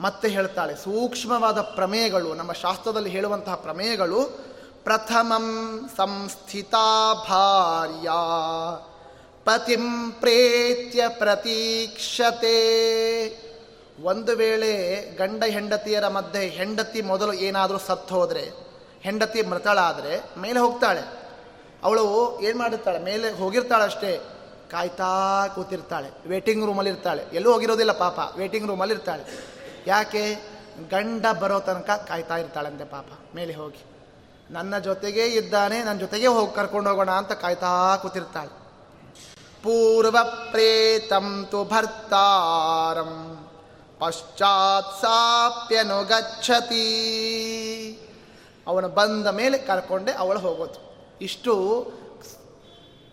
ಮತ್ತೆ ಹೇಳ್ತಾಳೆ, ಸೂಕ್ಷ್ಮವಾದ ಪ್ರಮೇಯಗಳು, ನಮ್ಮ ಶಾಸ್ತ್ರದಲ್ಲಿ ಹೇಳುವಂತಹ ಪ್ರಮೇಯಗಳು, ಪ್ರಥಮಂ ಸಂಸ್ಥಿತಾ ಭಾರ್ಯ, ಪತಿಂ ಪ್ರೇತ್ಯ ಪ್ರತೀಕ್ಷತೆ. ಒಂದು ವೇಳೆ ಗಂಡ ಹೆಂಡತಿಯರ ಮಧ್ಯೆ ಹೆಂಡತಿ ಮೊದಲು ಏನಾದರೂ ಸತ್ತು ಹೋದರೆ, ಹೆಂಡತಿ ಮೃತಳಾದರೆ, ಮೇಲೆ ಹೋಗ್ತಾಳೆ. ಅವಳು ಏನು ಮಾಡಿರ್ತಾಳೆ ಮೇಲೆ ಹೋಗಿರ್ತಾಳೆ ಅಷ್ಟೇ ಕಾಯ್ತಾ ಕೂತಿರ್ತಾಳೆ ವೇಟಿಂಗ್ ರೂಮಲ್ಲಿರ್ತಾಳೆ ಎಲ್ಲೂ ಹೋಗಿರೋದಿಲ್ಲ ಪಾಪ ವೇಟಿಂಗ್ ರೂಮಲ್ಲಿ ಇರ್ತಾಳೆ. ಯಾಕೆ? ಗಂಡ ಬರೋ ತನಕ ಕಾಯ್ತಾ ಇರ್ತಾಳಂತೆ ಪಾಪ, ಮೇಲೆ ಹೋಗಿ. ನನ್ನ ಜೊತೆಗೇ ಇದ್ದಾನೆ ನನ್ನ ಜೊತೆಗೆ ಹೋಗಿ ಕರ್ಕೊಂಡು ಹೋಗೋಣ ಅಂತ ಕಾಯ್ತಾ ಕೂತಿರ್ತಾಳೆ. ಪೂರ್ವ ಪ್ರೇತಂ ತು ಭರ್ತಾರಂ, ಪಶ್ಚಾತ್ ಸಾಪ್ಯನುಗಚ್ಚತಿ ಅವನು ಬಂದ ಮೇಲೆ ಕರ್ಕೊಂಡೆ ಅವಳು ಹೋಗೋದು. ಇಷ್ಟು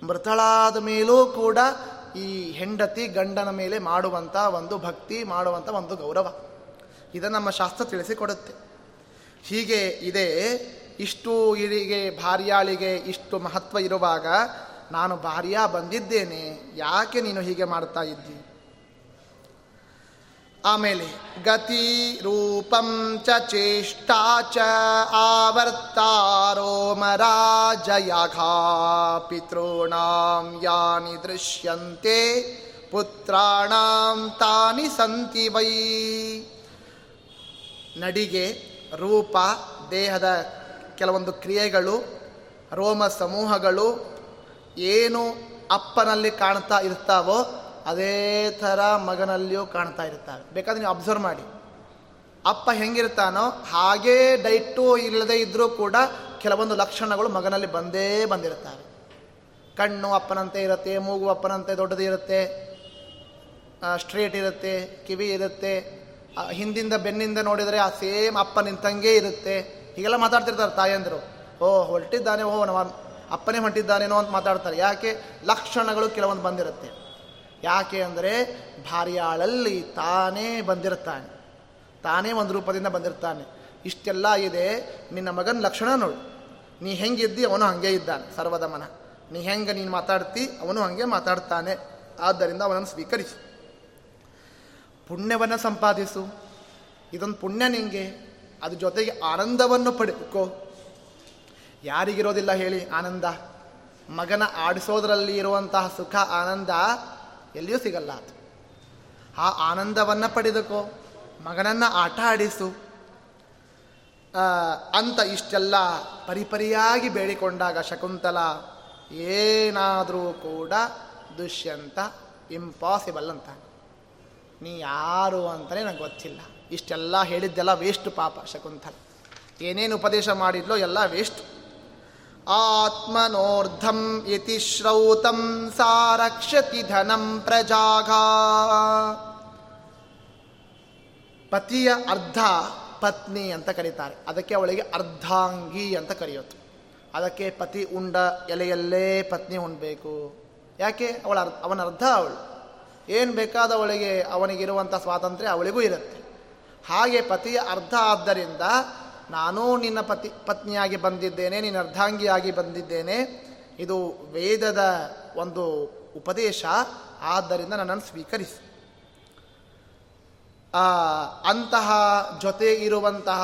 ಮೃತಳಾದ ಮೇಲೂ ಕೂಡ ಈ ಹೆಂಡತಿ ಗಂಡನ ಮೇಲೆ ಮಾಡುವಂಥ ಒಂದು ಭಕ್ತಿ ಮಾಡುವಂಥ ಒಂದು ಗೌರವ. ಇದನ್ನು ನಮ್ಮ ಶಾಸ್ತ್ರ ತಿಳಿಸಿಕೊಡುತ್ತೆ. ಹೀಗೆ ಇದೆ, ಇಷ್ಟು ಇಳಿಗೆ, ಭಾರ್ಯಾಳಿಗೆ ಇಷ್ಟು ಮಹತ್ವ ಇರುವಾಗ ನಾನು ಭಾರ್ಯ ಬಂದಿದ್ದೇನೆ, ಯಾಕೆ ನೀನು ಹೀಗೆ ಮಾಡ್ತಾ ಇದ್ದಿ? ಆಮೇಲೆ ಗತಿ ರೂಪಂ ಚ ಚೇಷ್ಟಾ ಚ ಆವರ್ತಾರೋ ಮರಾಜಯಾಘಾ ಪಿತॄಣಾಂ ಯಾನಿ ದೃಶ್ಯಂತೆ ಪುತ್ರಾಣಾಂ ತಾನಿ ಸಂತಿ ವೈ. ನಡಿಗೆ, ರೂಪ, ದೇಹದ ಕೆಲವೊಂದು ಕ್ರಿಯೆಗಳು, ರೋಮ ಸಮೂಹಗಳು, ಏನು ಅಪ್ಪನಲ್ಲಿ ಕಾಣ್ತಾ ಇರ್ತಾವೋ ಅದೇ ಥರ ಮಗನಲ್ಲಿಯೂ ಕಾಣ್ತಾ ಇರ್ತಾರೆ. ಬೇಕಾದ್ರೆ ನೀವು ಅಬ್ಸರ್ವ್ ಮಾಡಿ. ಅಪ್ಪ ಹೆಂಗಿರ್ತಾನೋ ಹಾಗೇ ಡೈಟು ಇಲ್ಲದೆ ಇದ್ದರೂ ಕೂಡ ಕೆಲವೊಂದು ಲಕ್ಷಣಗಳು ಮಗನಲ್ಲಿ ಬಂದೇ ಬಂದಿರ್ತಾರೆ ಕಣ್ಣು ಅಪ್ಪನಂತೆ ಇರುತ್ತೆ, ಮೂಗು ಅಪ್ಪನಂತೆ ದೊಡ್ಡದಿರುತ್ತೆ ಸ್ಟ್ರೇಟ್ ಇರುತ್ತೆ, ಕಿವಿ ಇರುತ್ತೆ ಹಿಂದಿಂದ ಬೆನ್ನಿಂದ ನೋಡಿದರೆ ಆ ಸೇಮ್ ಅಪ್ಪ ನಿಂತಂಗೆ ಇರುತ್ತೆ. ಹೀಗೆಲ್ಲ ಮಾತಾಡ್ತಿರ್ತಾರೆ ತಾಯಂದರು. ಓ, ಹೊರಟಿದ್ದಾನೆ, ಓ, ನಮ್ಮ ಅಪ್ಪನೇ ಹೊಂಟಿದ್ದಾನೇನೋ ಅಂತ ಮಾತಾಡ್ತಾರೆ. ಯಾಕೆ? ಲಕ್ಷಣಗಳು ಕೆಲವೊಂದು ಬಂದಿರುತ್ತೆ. ಯಾಕೆ ಅಂದರೆ ಭಾರ್ಯಾಳಲ್ಲಿ ತಾನೇ ಬಂದಿರ್ತಾನೆ ತಾನೇ ಒಂದು ರೂಪದಿಂದ ಬಂದಿರ್ತಾನೆ ಇಷ್ಟೆಲ್ಲ ಇದೆ, ನಿನ್ನ ಮಗನ ಲಕ್ಷಣ ನೋಡು. ನೀ ಹೆಂಗಿದ್ದಿ ಅವನು ಹಾಗೆ ಇದ್ದಾನೆ ಸರ್ವದಮನ ನೀ ಹೆಂಗೆ ನೀನು ಮಾತಾಡ್ತಿ ಅವನು ಹಾಗೆ ಮಾತಾಡ್ತಾನೆ. ಆದ್ದರಿಂದ ಅವನನ್ನು ಸ್ವೀಕರಿಸು. ಪುಣ್ಯವನ್ನು ಸಂಪಾದಿಸು. ಇದೊಂದು ಪುಣ್ಯ ನಿಂಗೆ. ಅದ್ರ ಜೊತೆಗೆ ಆನಂದವನ್ನು ಪಡೆದುಕೋ ಯಾರಿಗಿರೋದಿಲ್ಲ ಹೇಳಿ ಆನಂದ. ಮಗನ ಆಡಿಸೋದ್ರಲ್ಲಿ ಇರುವಂತಹ ಸುಖ, ಆನಂದ ಎಲ್ಲಿಯೂ ಸಿಗಲ್ಲ ಅದು. ಆ ಆನಂದವನ್ನು ಪಡೆದುಕೋ, ಮಗನನ್ನು ಆಟ ಆಡಿಸು. ಅಂತ ಇಷ್ಟೆಲ್ಲ ಪರಿಪರಿಯಾಗಿ ಬೇಡಿಕೊಂಡಾಗ ಶಕುಂತಲ ಏನಾದರೂ ಕೂಡ ದುಷ್ಯಂತ ಇಂಪಾಸಿಬಲ್ ಅಂತ. ನೀ ಯಾರು ಅಂತಲೇ ನಂಗೆ ಗೊತ್ತಿಲ್ಲ. ಇಷ್ಟೆಲ್ಲ ಹೇಳಿದ್ದೆಲ್ಲ ವೇಸ್ಟ್ ಪಾಪ ಶಕುಂತಲ. ಏನೇನು ಉಪದೇಶ ಮಾಡಿದ್ಲೋ ಎಲ್ಲ ವೇಸ್ಟ್ ಆತ್ಮನೋರ್ಧಂ ಇತಿ ಶ್ರೌತಂ ಸಾರಕ್ಷತಿ ಧನಂ ಪ್ರಜಾಘ. ಪತಿಯ ಅರ್ಧ ಪತ್ನಿ ಅಂತ ಕರೀತಾರೆ. ಅದಕ್ಕೆ ಅವಳಿಗೆ ಅರ್ಧಾಂಗಿ ಅಂತ ಕರೆಯೋದು. ಅದಕ್ಕೆ ಪತಿ ಉಂಡ ಎಲೆಯಲ್ಲೇ ಪತ್ನಿ ಉಣ್ಬೇಕು. ಯಾಕೆ? ಅವಳ ಅವನ ಅರ್ಧ ಅವಳು. ಏನು ಬೇಕಾದ ಅವಳಿಗೆ ಅವನಿಗಿರುವಂಥ ಸ್ವಾತಂತ್ರ್ಯ ಅವಳಿಗೂ ಇರುತ್ತೆ. ಹಾಗೆ ಪತಿಯ ಅರ್ಧ ಆದ್ದರಿಂದ ನಾನೂ ನಿನ್ನ ಪತಿ, ಪತ್ನಿಯಾಗಿ ಬಂದಿದ್ದೇನೆ, ನಿನ್ನ ಅರ್ಧಾಂಗಿಯಾಗಿ ಬಂದಿದ್ದೇನೆ. ಇದು ವೇದದ ಒಂದು ಉಪದೇಶ. ಆದ್ದರಿಂದ ನನ್ನನ್ನು ಸ್ವೀಕರಿಸಿ. ಅಂತಹ ಜೊತೆ ಇರುವಂತಹ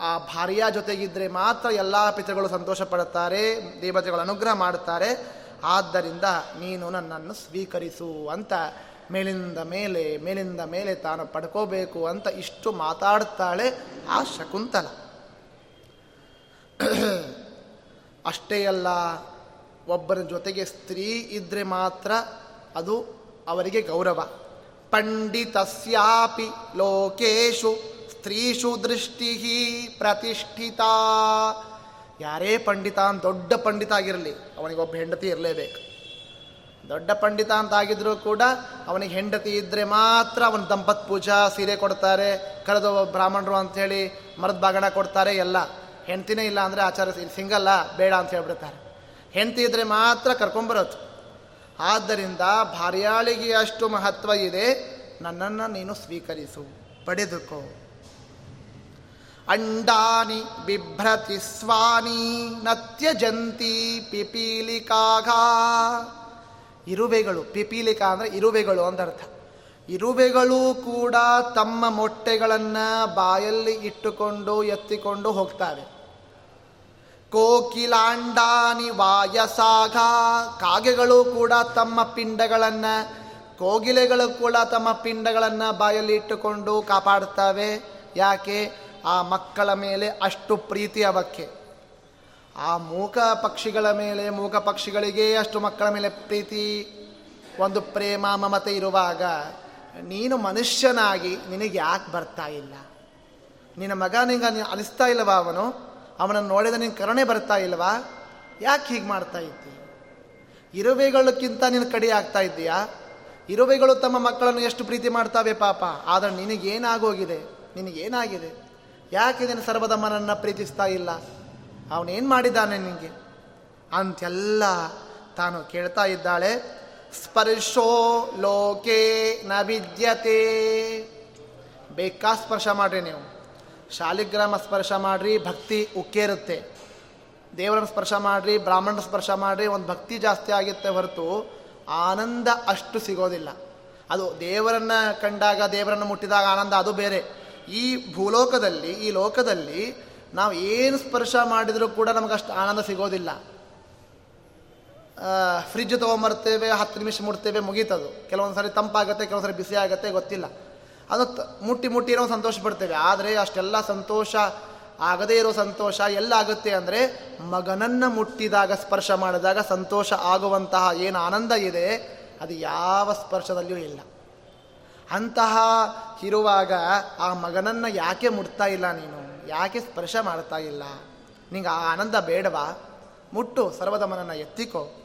ಆ ಭಾರ್ಯ ಜೊತೆಗಿದ್ದರೆ ಮಾತ್ರ ಎಲ್ಲ ಪಿತೃಗಳು ಸಂತೋಷ ಪಡುತ್ತಾರೆ ದೇವತೆಗಳು ಅನುಗ್ರಹ ಮಾಡುತ್ತಾರೆ. ಆದ್ದರಿಂದ ನೀನು ನನ್ನನ್ನು ಸ್ವೀಕರಿಸು ಅಂತ ಮೇಲಿಂದ ಮೇಲೆ ಮೇಲಿಂದ ಮೇಲೆ ತಾನು ಪಡ್ಕೋಬೇಕು ಅಂತ ಇಷ್ಟು ಮಾತಾಡ್ತಾಳೆ ಆ ಶಕುಂತಲ. ಅಷ್ಟೇ ಅಲ್ಲ, ಒಬ್ಬರ ಜೊತೆಗೆ ಸ್ತ್ರೀ ಇದ್ದರೆ ಮಾತ್ರ ಅದು ಅವರಿಗೆ ಗೌರವ. ಪಂಡಿತಸ್ಯಾಪಿ ಲೋಕೇಶು, ಸ್ತ್ರೀಷು ದೃಷ್ಟಿ ಪ್ರತಿಷ್ಠಿತ. ಯಾರೇ ಪಂಡಿತ ದೊಡ್ಡ ಪಂಡಿತ ಆಗಿರಲಿ ಅವನಿಗೊಬ್ಬ ಹೆಂಡತಿ ಇರಲೇಬೇಕು. ದೊಡ್ಡ ಪಂಡಿತ ಅಂತ ಆಗಿದ್ರು ಕೂಡ ಅವನಿಗೆ ಹೆಂಡತಿ ಇದ್ದರೆ ಮಾತ್ರ ಅವನ ದಂಪತ್ ಪೂಜಾ ಸೀರೆ ಕೊಡ್ತಾರೆ ಕರೆದು ಬ್ರಾಹ್ಮಣರು ಅಂಥೇಳಿ ಮರದ ಬಾಗಣ ಕೊಡ್ತಾರೆ, ಎಲ್ಲ. ಹೆಂಡ್ತಿನೇ ಇಲ್ಲ ಅಂದರೆ ಆಚಾರ ಸಿಂಗಲ್ಲ, ಬೇಡ ಅಂತ ಹೇಳ್ಬಿಡ್ತಾರೆ ಹೆಂಡತಿ ಇದ್ರೆ ಮಾತ್ರ ಕರ್ಕೊಂಬರೋದು ಆದ್ದರಿಂದ ಭಾರ್ಯಾಳಿಗೆ ಅಷ್ಟು ಮಹತ್ವ ಇದೆ, ನನ್ನನ್ನು ನೀನು ಸ್ವೀಕರಿಸು, ಪಡೆದುಕೋ. ಅಂಡಾನಿ ಬಿಭ್ರತಿ ಸ್ವಾನಿ ನತ್ಯಜಂತಿ ಪಿಪೀಲಿಕಾಘ. ಇರುವೆಗಳು, ಪಿಪೀಲಿಕಾ ಅಂದರೆ ಇರುವೆಗಳು ಅಂತ ಅರ್ಥ. ಇರುವೆಗಳು ಕೂಡ ತಮ್ಮ ಮೊಟ್ಟೆಗಳನ್ನು ಬಾಯಲ್ಲಿ ಇಟ್ಟುಕೊಂಡು, ಎತ್ತಿಕೊಂಡು ಹೋಗ್ತವೆ. ಕೋಕಿಲಾಂಡಾನಿ ವಾಯಸಾಘ. ಕಾಗೆಗಳು ಕೂಡ ತಮ್ಮ ಪಿಂಡಗಳನ್ನು, ಕೋಗಿಲೆಗಳು ಕೂಡ ತಮ್ಮ ಪಿಂಡಗಳನ್ನು ಬಾಯಲ್ಲಿ ಇಟ್ಟುಕೊಂಡು ಕಾಪಾಡ್ತವೆ ಯಾಕೆ? ಆ ಮಕ್ಕಳ ಮೇಲೆ ಅಷ್ಟು ಪ್ರೀತಿ ಅವಕ್ಕೆ ಆ ಮೂಕ ಪಕ್ಷಿಗಳ ಮೇಲೆ, ಮೂಕ ಪಕ್ಷಿಗಳಿಗೆ ಅಷ್ಟು ಮಕ್ಕಳ ಮೇಲೆ ಪ್ರೀತಿ. ಒಂದು ಪ್ರೇಮ, ಮಮತೆ ಇರುವಾಗ ನೀನು ಮನುಷ್ಯನಾಗಿ ನಿನಗೆ ಯಾಕೆ ಬರ್ತಾ ಇಲ್ಲ. ನಿನ್ನ ಮಗ ನಿಂಗೆ ಅನಿಸ್ತಾ ಇಲ್ಲವ ಅವನು? ಅವನನ್ನು ನೋಡಿದ ನಿನ್ನ ಕರುಣೆ ಬರ್ತಾ ಇಲ್ವಾ? ಯಾಕೆ ಹೀಗೆ ಮಾಡ್ತಾ ಇದ್ದಿ? ಇರುವೆಗಳಕ್ಕಿಂತ ನಿನ್ನ ಕಡಿ ಆಗ್ತಾ ಇದ್ದೀಯಾ? ಇರುವೆಗಳು ತಮ್ಮ ಮಕ್ಕಳನ್ನು ಎಷ್ಟು ಪ್ರೀತಿ ಮಾಡ್ತಾವೆ ಪಾಪ, ಆದರೆ ನಿನಗೇನಾಗೋಗಿದೆ? ನಿನಗೇನಾಗಿದೆ? ಯಾಕೆ ನೀನು ಸರ್ವದಮ್ಮನನ್ನು ಪ್ರೀತಿಸ್ತಾ ಇಲ್ಲ? ಅವನೇನು ಮಾಡಿದ್ದಾನೆ ನಿನಗೆ ಅಂತೆಲ್ಲ ತಾನು ಕೇಳ್ತಾ ಇದ್ದಾಳೆ. ಸ್ಪರ್ಶೋ ಲೋಕೆ ನ ವಿದ್ಯತೆ. ಬೇಕಾ ಸ್ಪರ್ಶ ಮಾಡ್ರಿ ನೀವು? ಶಾಲಿಗ್ರಾಮ ಸ್ಪರ್ಶ ಮಾಡ್ರಿ, ಭಕ್ತಿ ಉಕ್ಕೇರುತ್ತೆ. ದೇವರನ್ನು ಸ್ಪರ್ಶ ಮಾಡ್ರಿ ಬ್ರಾಹ್ಮಣ ಸ್ಪರ್ಶ ಮಾಡ್ರಿ, ಒಂದು ಭಕ್ತಿ ಜಾಸ್ತಿ ಆಗುತ್ತೆ ಹೊರತು ಆನಂದ ಅಷ್ಟು ಸಿಗೋದಿಲ್ಲ. ಅದು ದೇವರನ್ನ ಕಂಡಾಗ, ದೇವರನ್ನು ಮುಟ್ಟಿದಾಗ ಆನಂದ ಅದು ಬೇರೆ. ಈ ಭೂಲೋಕದಲ್ಲಿ, ಈ ಲೋಕದಲ್ಲಿ ನಾವು ಏನು ಸ್ಪರ್ಶ ಮಾಡಿದರೂ ಕೂಡ ನಮಗಷ್ಟು ಆನಂದ ಸಿಗೋದಿಲ್ಲ. ಫ್ರಿಜ್ ತೊಗೊಂಬರ್ತೇವೆ, ಹತ್ತು ನಿಮಿಷ ಮುಡ್ತೇವೆ ಮುಗೀತದು. ಕೆಲವೊಂದು ಸಾರಿ ತಂಪಾಗುತ್ತೆ ಕೆಲವೊಂದು ಬಿಸಿ ಆಗುತ್ತೆ ಗೊತ್ತಿಲ್ಲ. ಅದು ಮುಟ್ಟಿ ಮುಟ್ಟಿ ಇರೋ ಸಂತೋಷ ಪಡ್ತೇವೆ. ಆದರೆ ಅಷ್ಟೆಲ್ಲ ಸಂತೋಷ ಆಗದೇ ಇರೋ ಸಂತೋಷ ಎಲ್ಲ ಆಗುತ್ತೆ ಅಂದರೆ ಮಗನನ್ನು ಮುಟ್ಟಿದಾಗ, ಸ್ಪರ್ಶ ಮಾಡಿದಾಗ ಸಂತೋಷ ಆಗುವಂತಹ ಏನು ಆನಂದ ಇದೆ, ಅದು ಯಾವ ಸ್ಪರ್ಶದಲ್ಲಿಯೂ ಇಲ್ಲ. ಅಂತಹ ಇರುವಾಗ ಆ ಮಗನನ್ನು ಯಾಕೆ ಮುಟ್ತಾ ಇಲ್ಲ ನೀನು? ಯಾಕೆ ಸ್ಪರ್ಶ ಮಾಡ್ತಾ ಇಲ್ಲ? ನಿಂಗೆ ಆ ಆನಂದ ಬೇಡವಾ? ಮುಟ್ಟು ಸರ್ವದಮನನ್ನು ಎತ್ತಿಕೋ.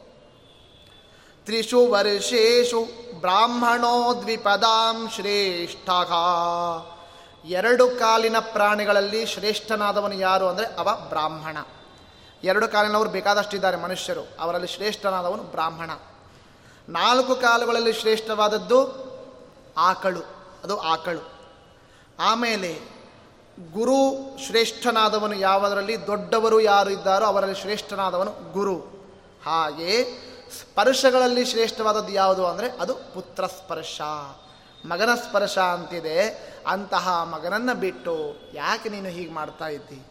ತ್ರಿಷು ವರ್ಷೇಷು ಬ್ರಾಹ್ಮಣೋ ದ್ವಿಪದಾಂ ಶ್ರೇಷ್ಠ. ಎರಡು ಕಾಲಿನ ಪ್ರಾಣಿಗಳಲ್ಲಿ ಶ್ರೇಷ್ಠನಾದವನು ಯಾರು ಅಂದರೆ ಅವ ಬ್ರಾಹ್ಮಣ. ಎರಡು ಕಾಲಿನವರು ಬೇಕಾದಷ್ಟಿದ್ದಾರೆ ಮನುಷ್ಯರು, ಅವರಲ್ಲಿ ಶ್ರೇಷ್ಠನಾದವನು ಬ್ರಾಹ್ಮಣ. ನಾಲ್ಕು ಕಾಲುಗಳಲ್ಲಿ ಶ್ರೇಷ್ಠವಾದದ್ದು ಆಕಳು, ಅದು ಆಕಳು. ಆಮೇಲೆ ಗುರು ಶ್ರೇಷ್ಠನಾದವನು ಯಾವುದರಲ್ಲಿ, ದೊಡ್ಡವರು ಯಾರು ಇದ್ದಾರೋ ಅವರಲ್ಲಿ ಶ್ರೇಷ್ಠನಾದವನು ಗುರು. ಹಾಗೆ ಸ್ಪರ್ಶಗಳಲ್ಲಿ ಶ್ರೇಷ್ಠವಾದದ್ದು ಯಾವುದು ಅಂದರೆ ಅದು ಪುತ್ರ ಸ್ಪರ್ಶ ಮಗನ ಸ್ಪರ್ಶ ಅಂತಿದೆ. ಅಂತಹ ಮಗನನ್ನು ಬಿಟ್ಟು ಯಾಕೆ ನೀನು ಹೀಗೆ ಮಾಡ್ತಾ ಇದ್ದಿ?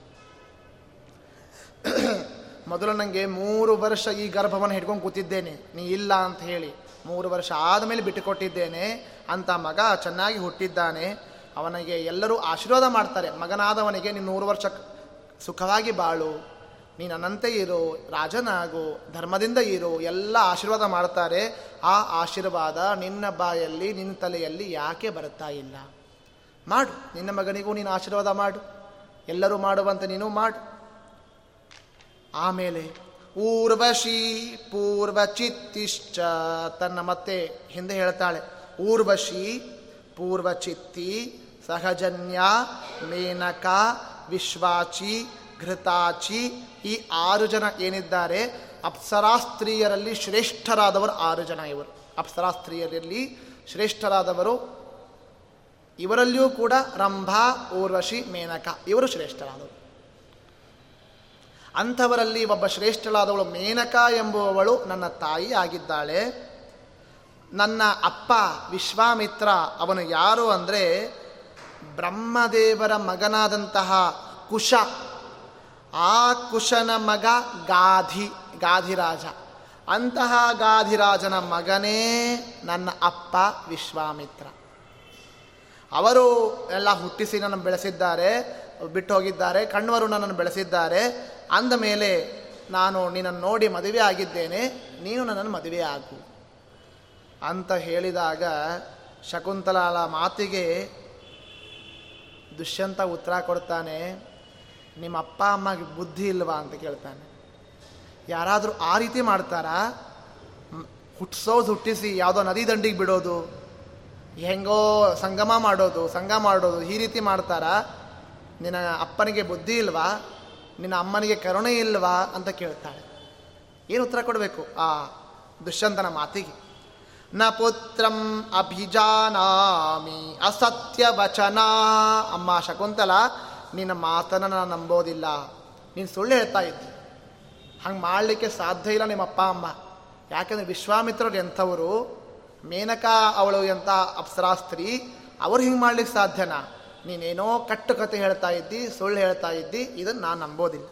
ಮೊದಲು ನನಗೆ ಮೂರು ವರ್ಷ ಈ ಗರ್ಭವನ್ನು ಹಿಡ್ಕೊಂಡು ಕೂತಿದ್ದೇನೆ. ನೀ ಇಲ್ಲ ಅಂತ ಹೇಳಿ ಮೂರು ವರ್ಷ ಆದಮೇಲೆ ಬಿಟ್ಟುಕೊಟ್ಟಿದ್ದೇನೆ. ಅಂತ ಮಗ ಚೆನ್ನಾಗಿ ಹುಟ್ಟಿದ್ದಾನೆ. ಅವನಿಗೆ ಎಲ್ಲರೂ ಆಶೀರ್ವಾದ ಮಾಡ್ತಾರೆ. ಮಗನಾದವನಿಗೆ ನೀನು ನೂರು ವರ್ಷ ಸುಖವಾಗಿ ಬಾಳು. ನೀನು ಇರೋ, ರಾಜನಾಗು, ಧರ್ಮದಿಂದ ಇರು, ಎಲ್ಲ ಆಶೀರ್ವಾದ ಮಾಡ್ತಾರೆ ಆ ಆಶೀರ್ವಾದ ನಿನ್ನ ಬಾಯಲ್ಲಿ, ನಿನ್ನ ತಲೆಯಲ್ಲಿ ಯಾಕೆ ಬರ್ತಾ ಇಲ್ಲ? ಮಾಡು, ನಿನ್ನ ಮಗನಿಗೂ ನೀನು ಆಶೀರ್ವಾದ ಮಾಡು. ಎಲ್ಲರೂ ಮಾಡುವಂತೆ ನೀನು ಮಾಡು. ಆಮೇಲೆ, ಊರ್ವಶಿ ಪೂರ್ವಚಿತ್ತಿಶ್ಚ ತನ್ನ ಮತ್ತೆ ಹಿಂದೆ ಹೇಳ್ತಾಳೆ. ಊರ್ವಶಿ ಪೂರ್ವಚಿತ್ತಿ ಸಹಜನ್ಯ ಮೇನಕ ವಿಶ್ವಾಚಿ ಘೃತಾಚಿ ಈ ಆರು ಜನ ಏನಿದ್ದಾರೆ, ಅಪ್ಸರಾಸ್ತ್ರೀಯರಲ್ಲಿ ಶ್ರೇಷ್ಠರಾದವರು ಆರು ಜನ ಇವರು. ಅಪ್ಸರಾಸ್ತ್ರೀಯರಲ್ಲಿ ಶ್ರೇಷ್ಠರಾದವರು, ಇವರಲ್ಲಿಯೂ ಕೂಡ ರಂಭಾ, ಊರ್ವಶಿ, ಮೇನಕ, ಇವರು ಶ್ರೇಷ್ಠರಾದವರು. ಅಂಥವರಲ್ಲಿ ಒಬ್ಬ ಶ್ರೇಷ್ಠಳಾದವಳು ಮೇನಕ ಎಂಬುವವಳು ನನ್ನ ತಾಯಿ ಆಗಿದ್ದಾಳೆ. ನನ್ನ ಅಪ್ಪ ವಿಶ್ವಾಮಿತ್ರ, ಅವನು ಯಾರು ಅಂದರೆ ಬ್ರಹ್ಮದೇವರ ಮಗನಾದಂತಹ ಕುಶ. ಆ ಕುಶನ ಮಗ ಗಾಧಿ, ಗಾಧಿರಾಜ. ಅಂತಹ ಗಾಧಿರಾಜನ ಮಗನೇ ನನ್ನ ಅಪ್ಪ ವಿಶ್ವಾಮಿತ್ರ. ಅವರು ಎಲ್ಲ ಹುಟ್ಟಿಸಿ ನನ್ನನ್ನು ಬೆಳೆಸಿದ್ದಾರೆ, ಬಿಟ್ಟು ಹೋಗಿದ್ದಾರೆ ಕಣ್ವರು ನನ್ನನ್ನು ಬೆಳೆಸಿದ್ದಾರೆ. ಅಂದ ಮೇಲೆ ನಾನು ನಿನ್ನನ್ನು ನೋಡಿ ಮದುವೆ ಆಗಿದ್ದೇನೆ, ನೀನು ನನ್ನನ್ನು ಮದುವೆ ಆಗು. ಅಂತ ಹೇಳಿದಾಗ ಶಕುಂತಲಾಲ ಮಾತಿಗೆ ದುಷ್ಯಂತ ಉತ್ತರ ಕೊಡ್ತಾನೆ ನಿಮ್ಮ ಅಪ್ಪ, ಅಮ್ಮಗೆ ಬುದ್ಧಿ ಇಲ್ವಾ ಅಂತ ಕೇಳ್ತಾನೆ. ಯಾರಾದರೂ ಆ ರೀತಿ ಮಾಡ್ತಾರಾ? ಹುಟ್ಟಿಸೋದು ಹುಟ್ಟಿಸಿ ಯಾವುದೋ ನದಿ ದಂಡಿಗೆ ಬಿಡೋದು, ಹೆಂಗೋ ಸಂಗಮ ಮಾಡೋದು ಸಂಗ ಮಾಡೋದು, ಈ ರೀತಿ ಮಾಡ್ತಾರಾ? ನಿನ್ನ ಅಪ್ಪನಿಗೆ ಬುದ್ಧಿ ಇಲ್ವಾ? ನಿನ್ನ ಅಮ್ಮನಿಗೆ ಕರುಣೆ ಇಲ್ವಾ ಅಂತ ಕೇಳ್ತಾಳೆ. ಏನು ಉತ್ತರ ಕೊಡಬೇಕು? ಆ ದುಷ್ಯಂತನ ಮಾತಿಗೆ. ನ ಪುತ್ರಂ ಅಭಿಜಾನಾಮಿ ಅಸತ್ಯ ವಚನ. ಅಮ್ಮ ಶಕುಂತಲ ನಿನ್ನ ಮಾತನ್ನು ನಾನು ನಂಬೋದಿಲ್ಲ. ನೀನು ಸುಳ್ಳು ಹೇಳ್ತಾ ಇದ್ದಿ. ಹಂಗೆ ಮಾಡಲಿಕ್ಕೆ ಸಾಧ್ಯ ಇಲ್ಲ ನಿಮ್ಮ ಅಪ್ಪ ಅಮ್ಮ. ಯಾಕೆಂದರೆ ವಿಶ್ವಾಮಿತ್ರರು ಎಂಥವರು? ಮೇನಕಾ ಅವಳು ಎಂಥ ಅಪ್ಸರಾಸ್ತ್ರಿ ಅವ್ರು ಹಿಂಗೆ ಮಾಡ್ಲಿಕ್ಕೆ ಸಾಧ್ಯನಾ? ನೀನೇನೋ ಕಟ್ಟು ಕತೆ ಹೇಳ್ತಾ ಇದ್ದಿ, ಸುಳ್ಳು ಹೇಳ್ತಾ ಇದ್ದಿ, ಇದನ್ನು ನಾನು ನಂಬೋದಿಲ್ಲ.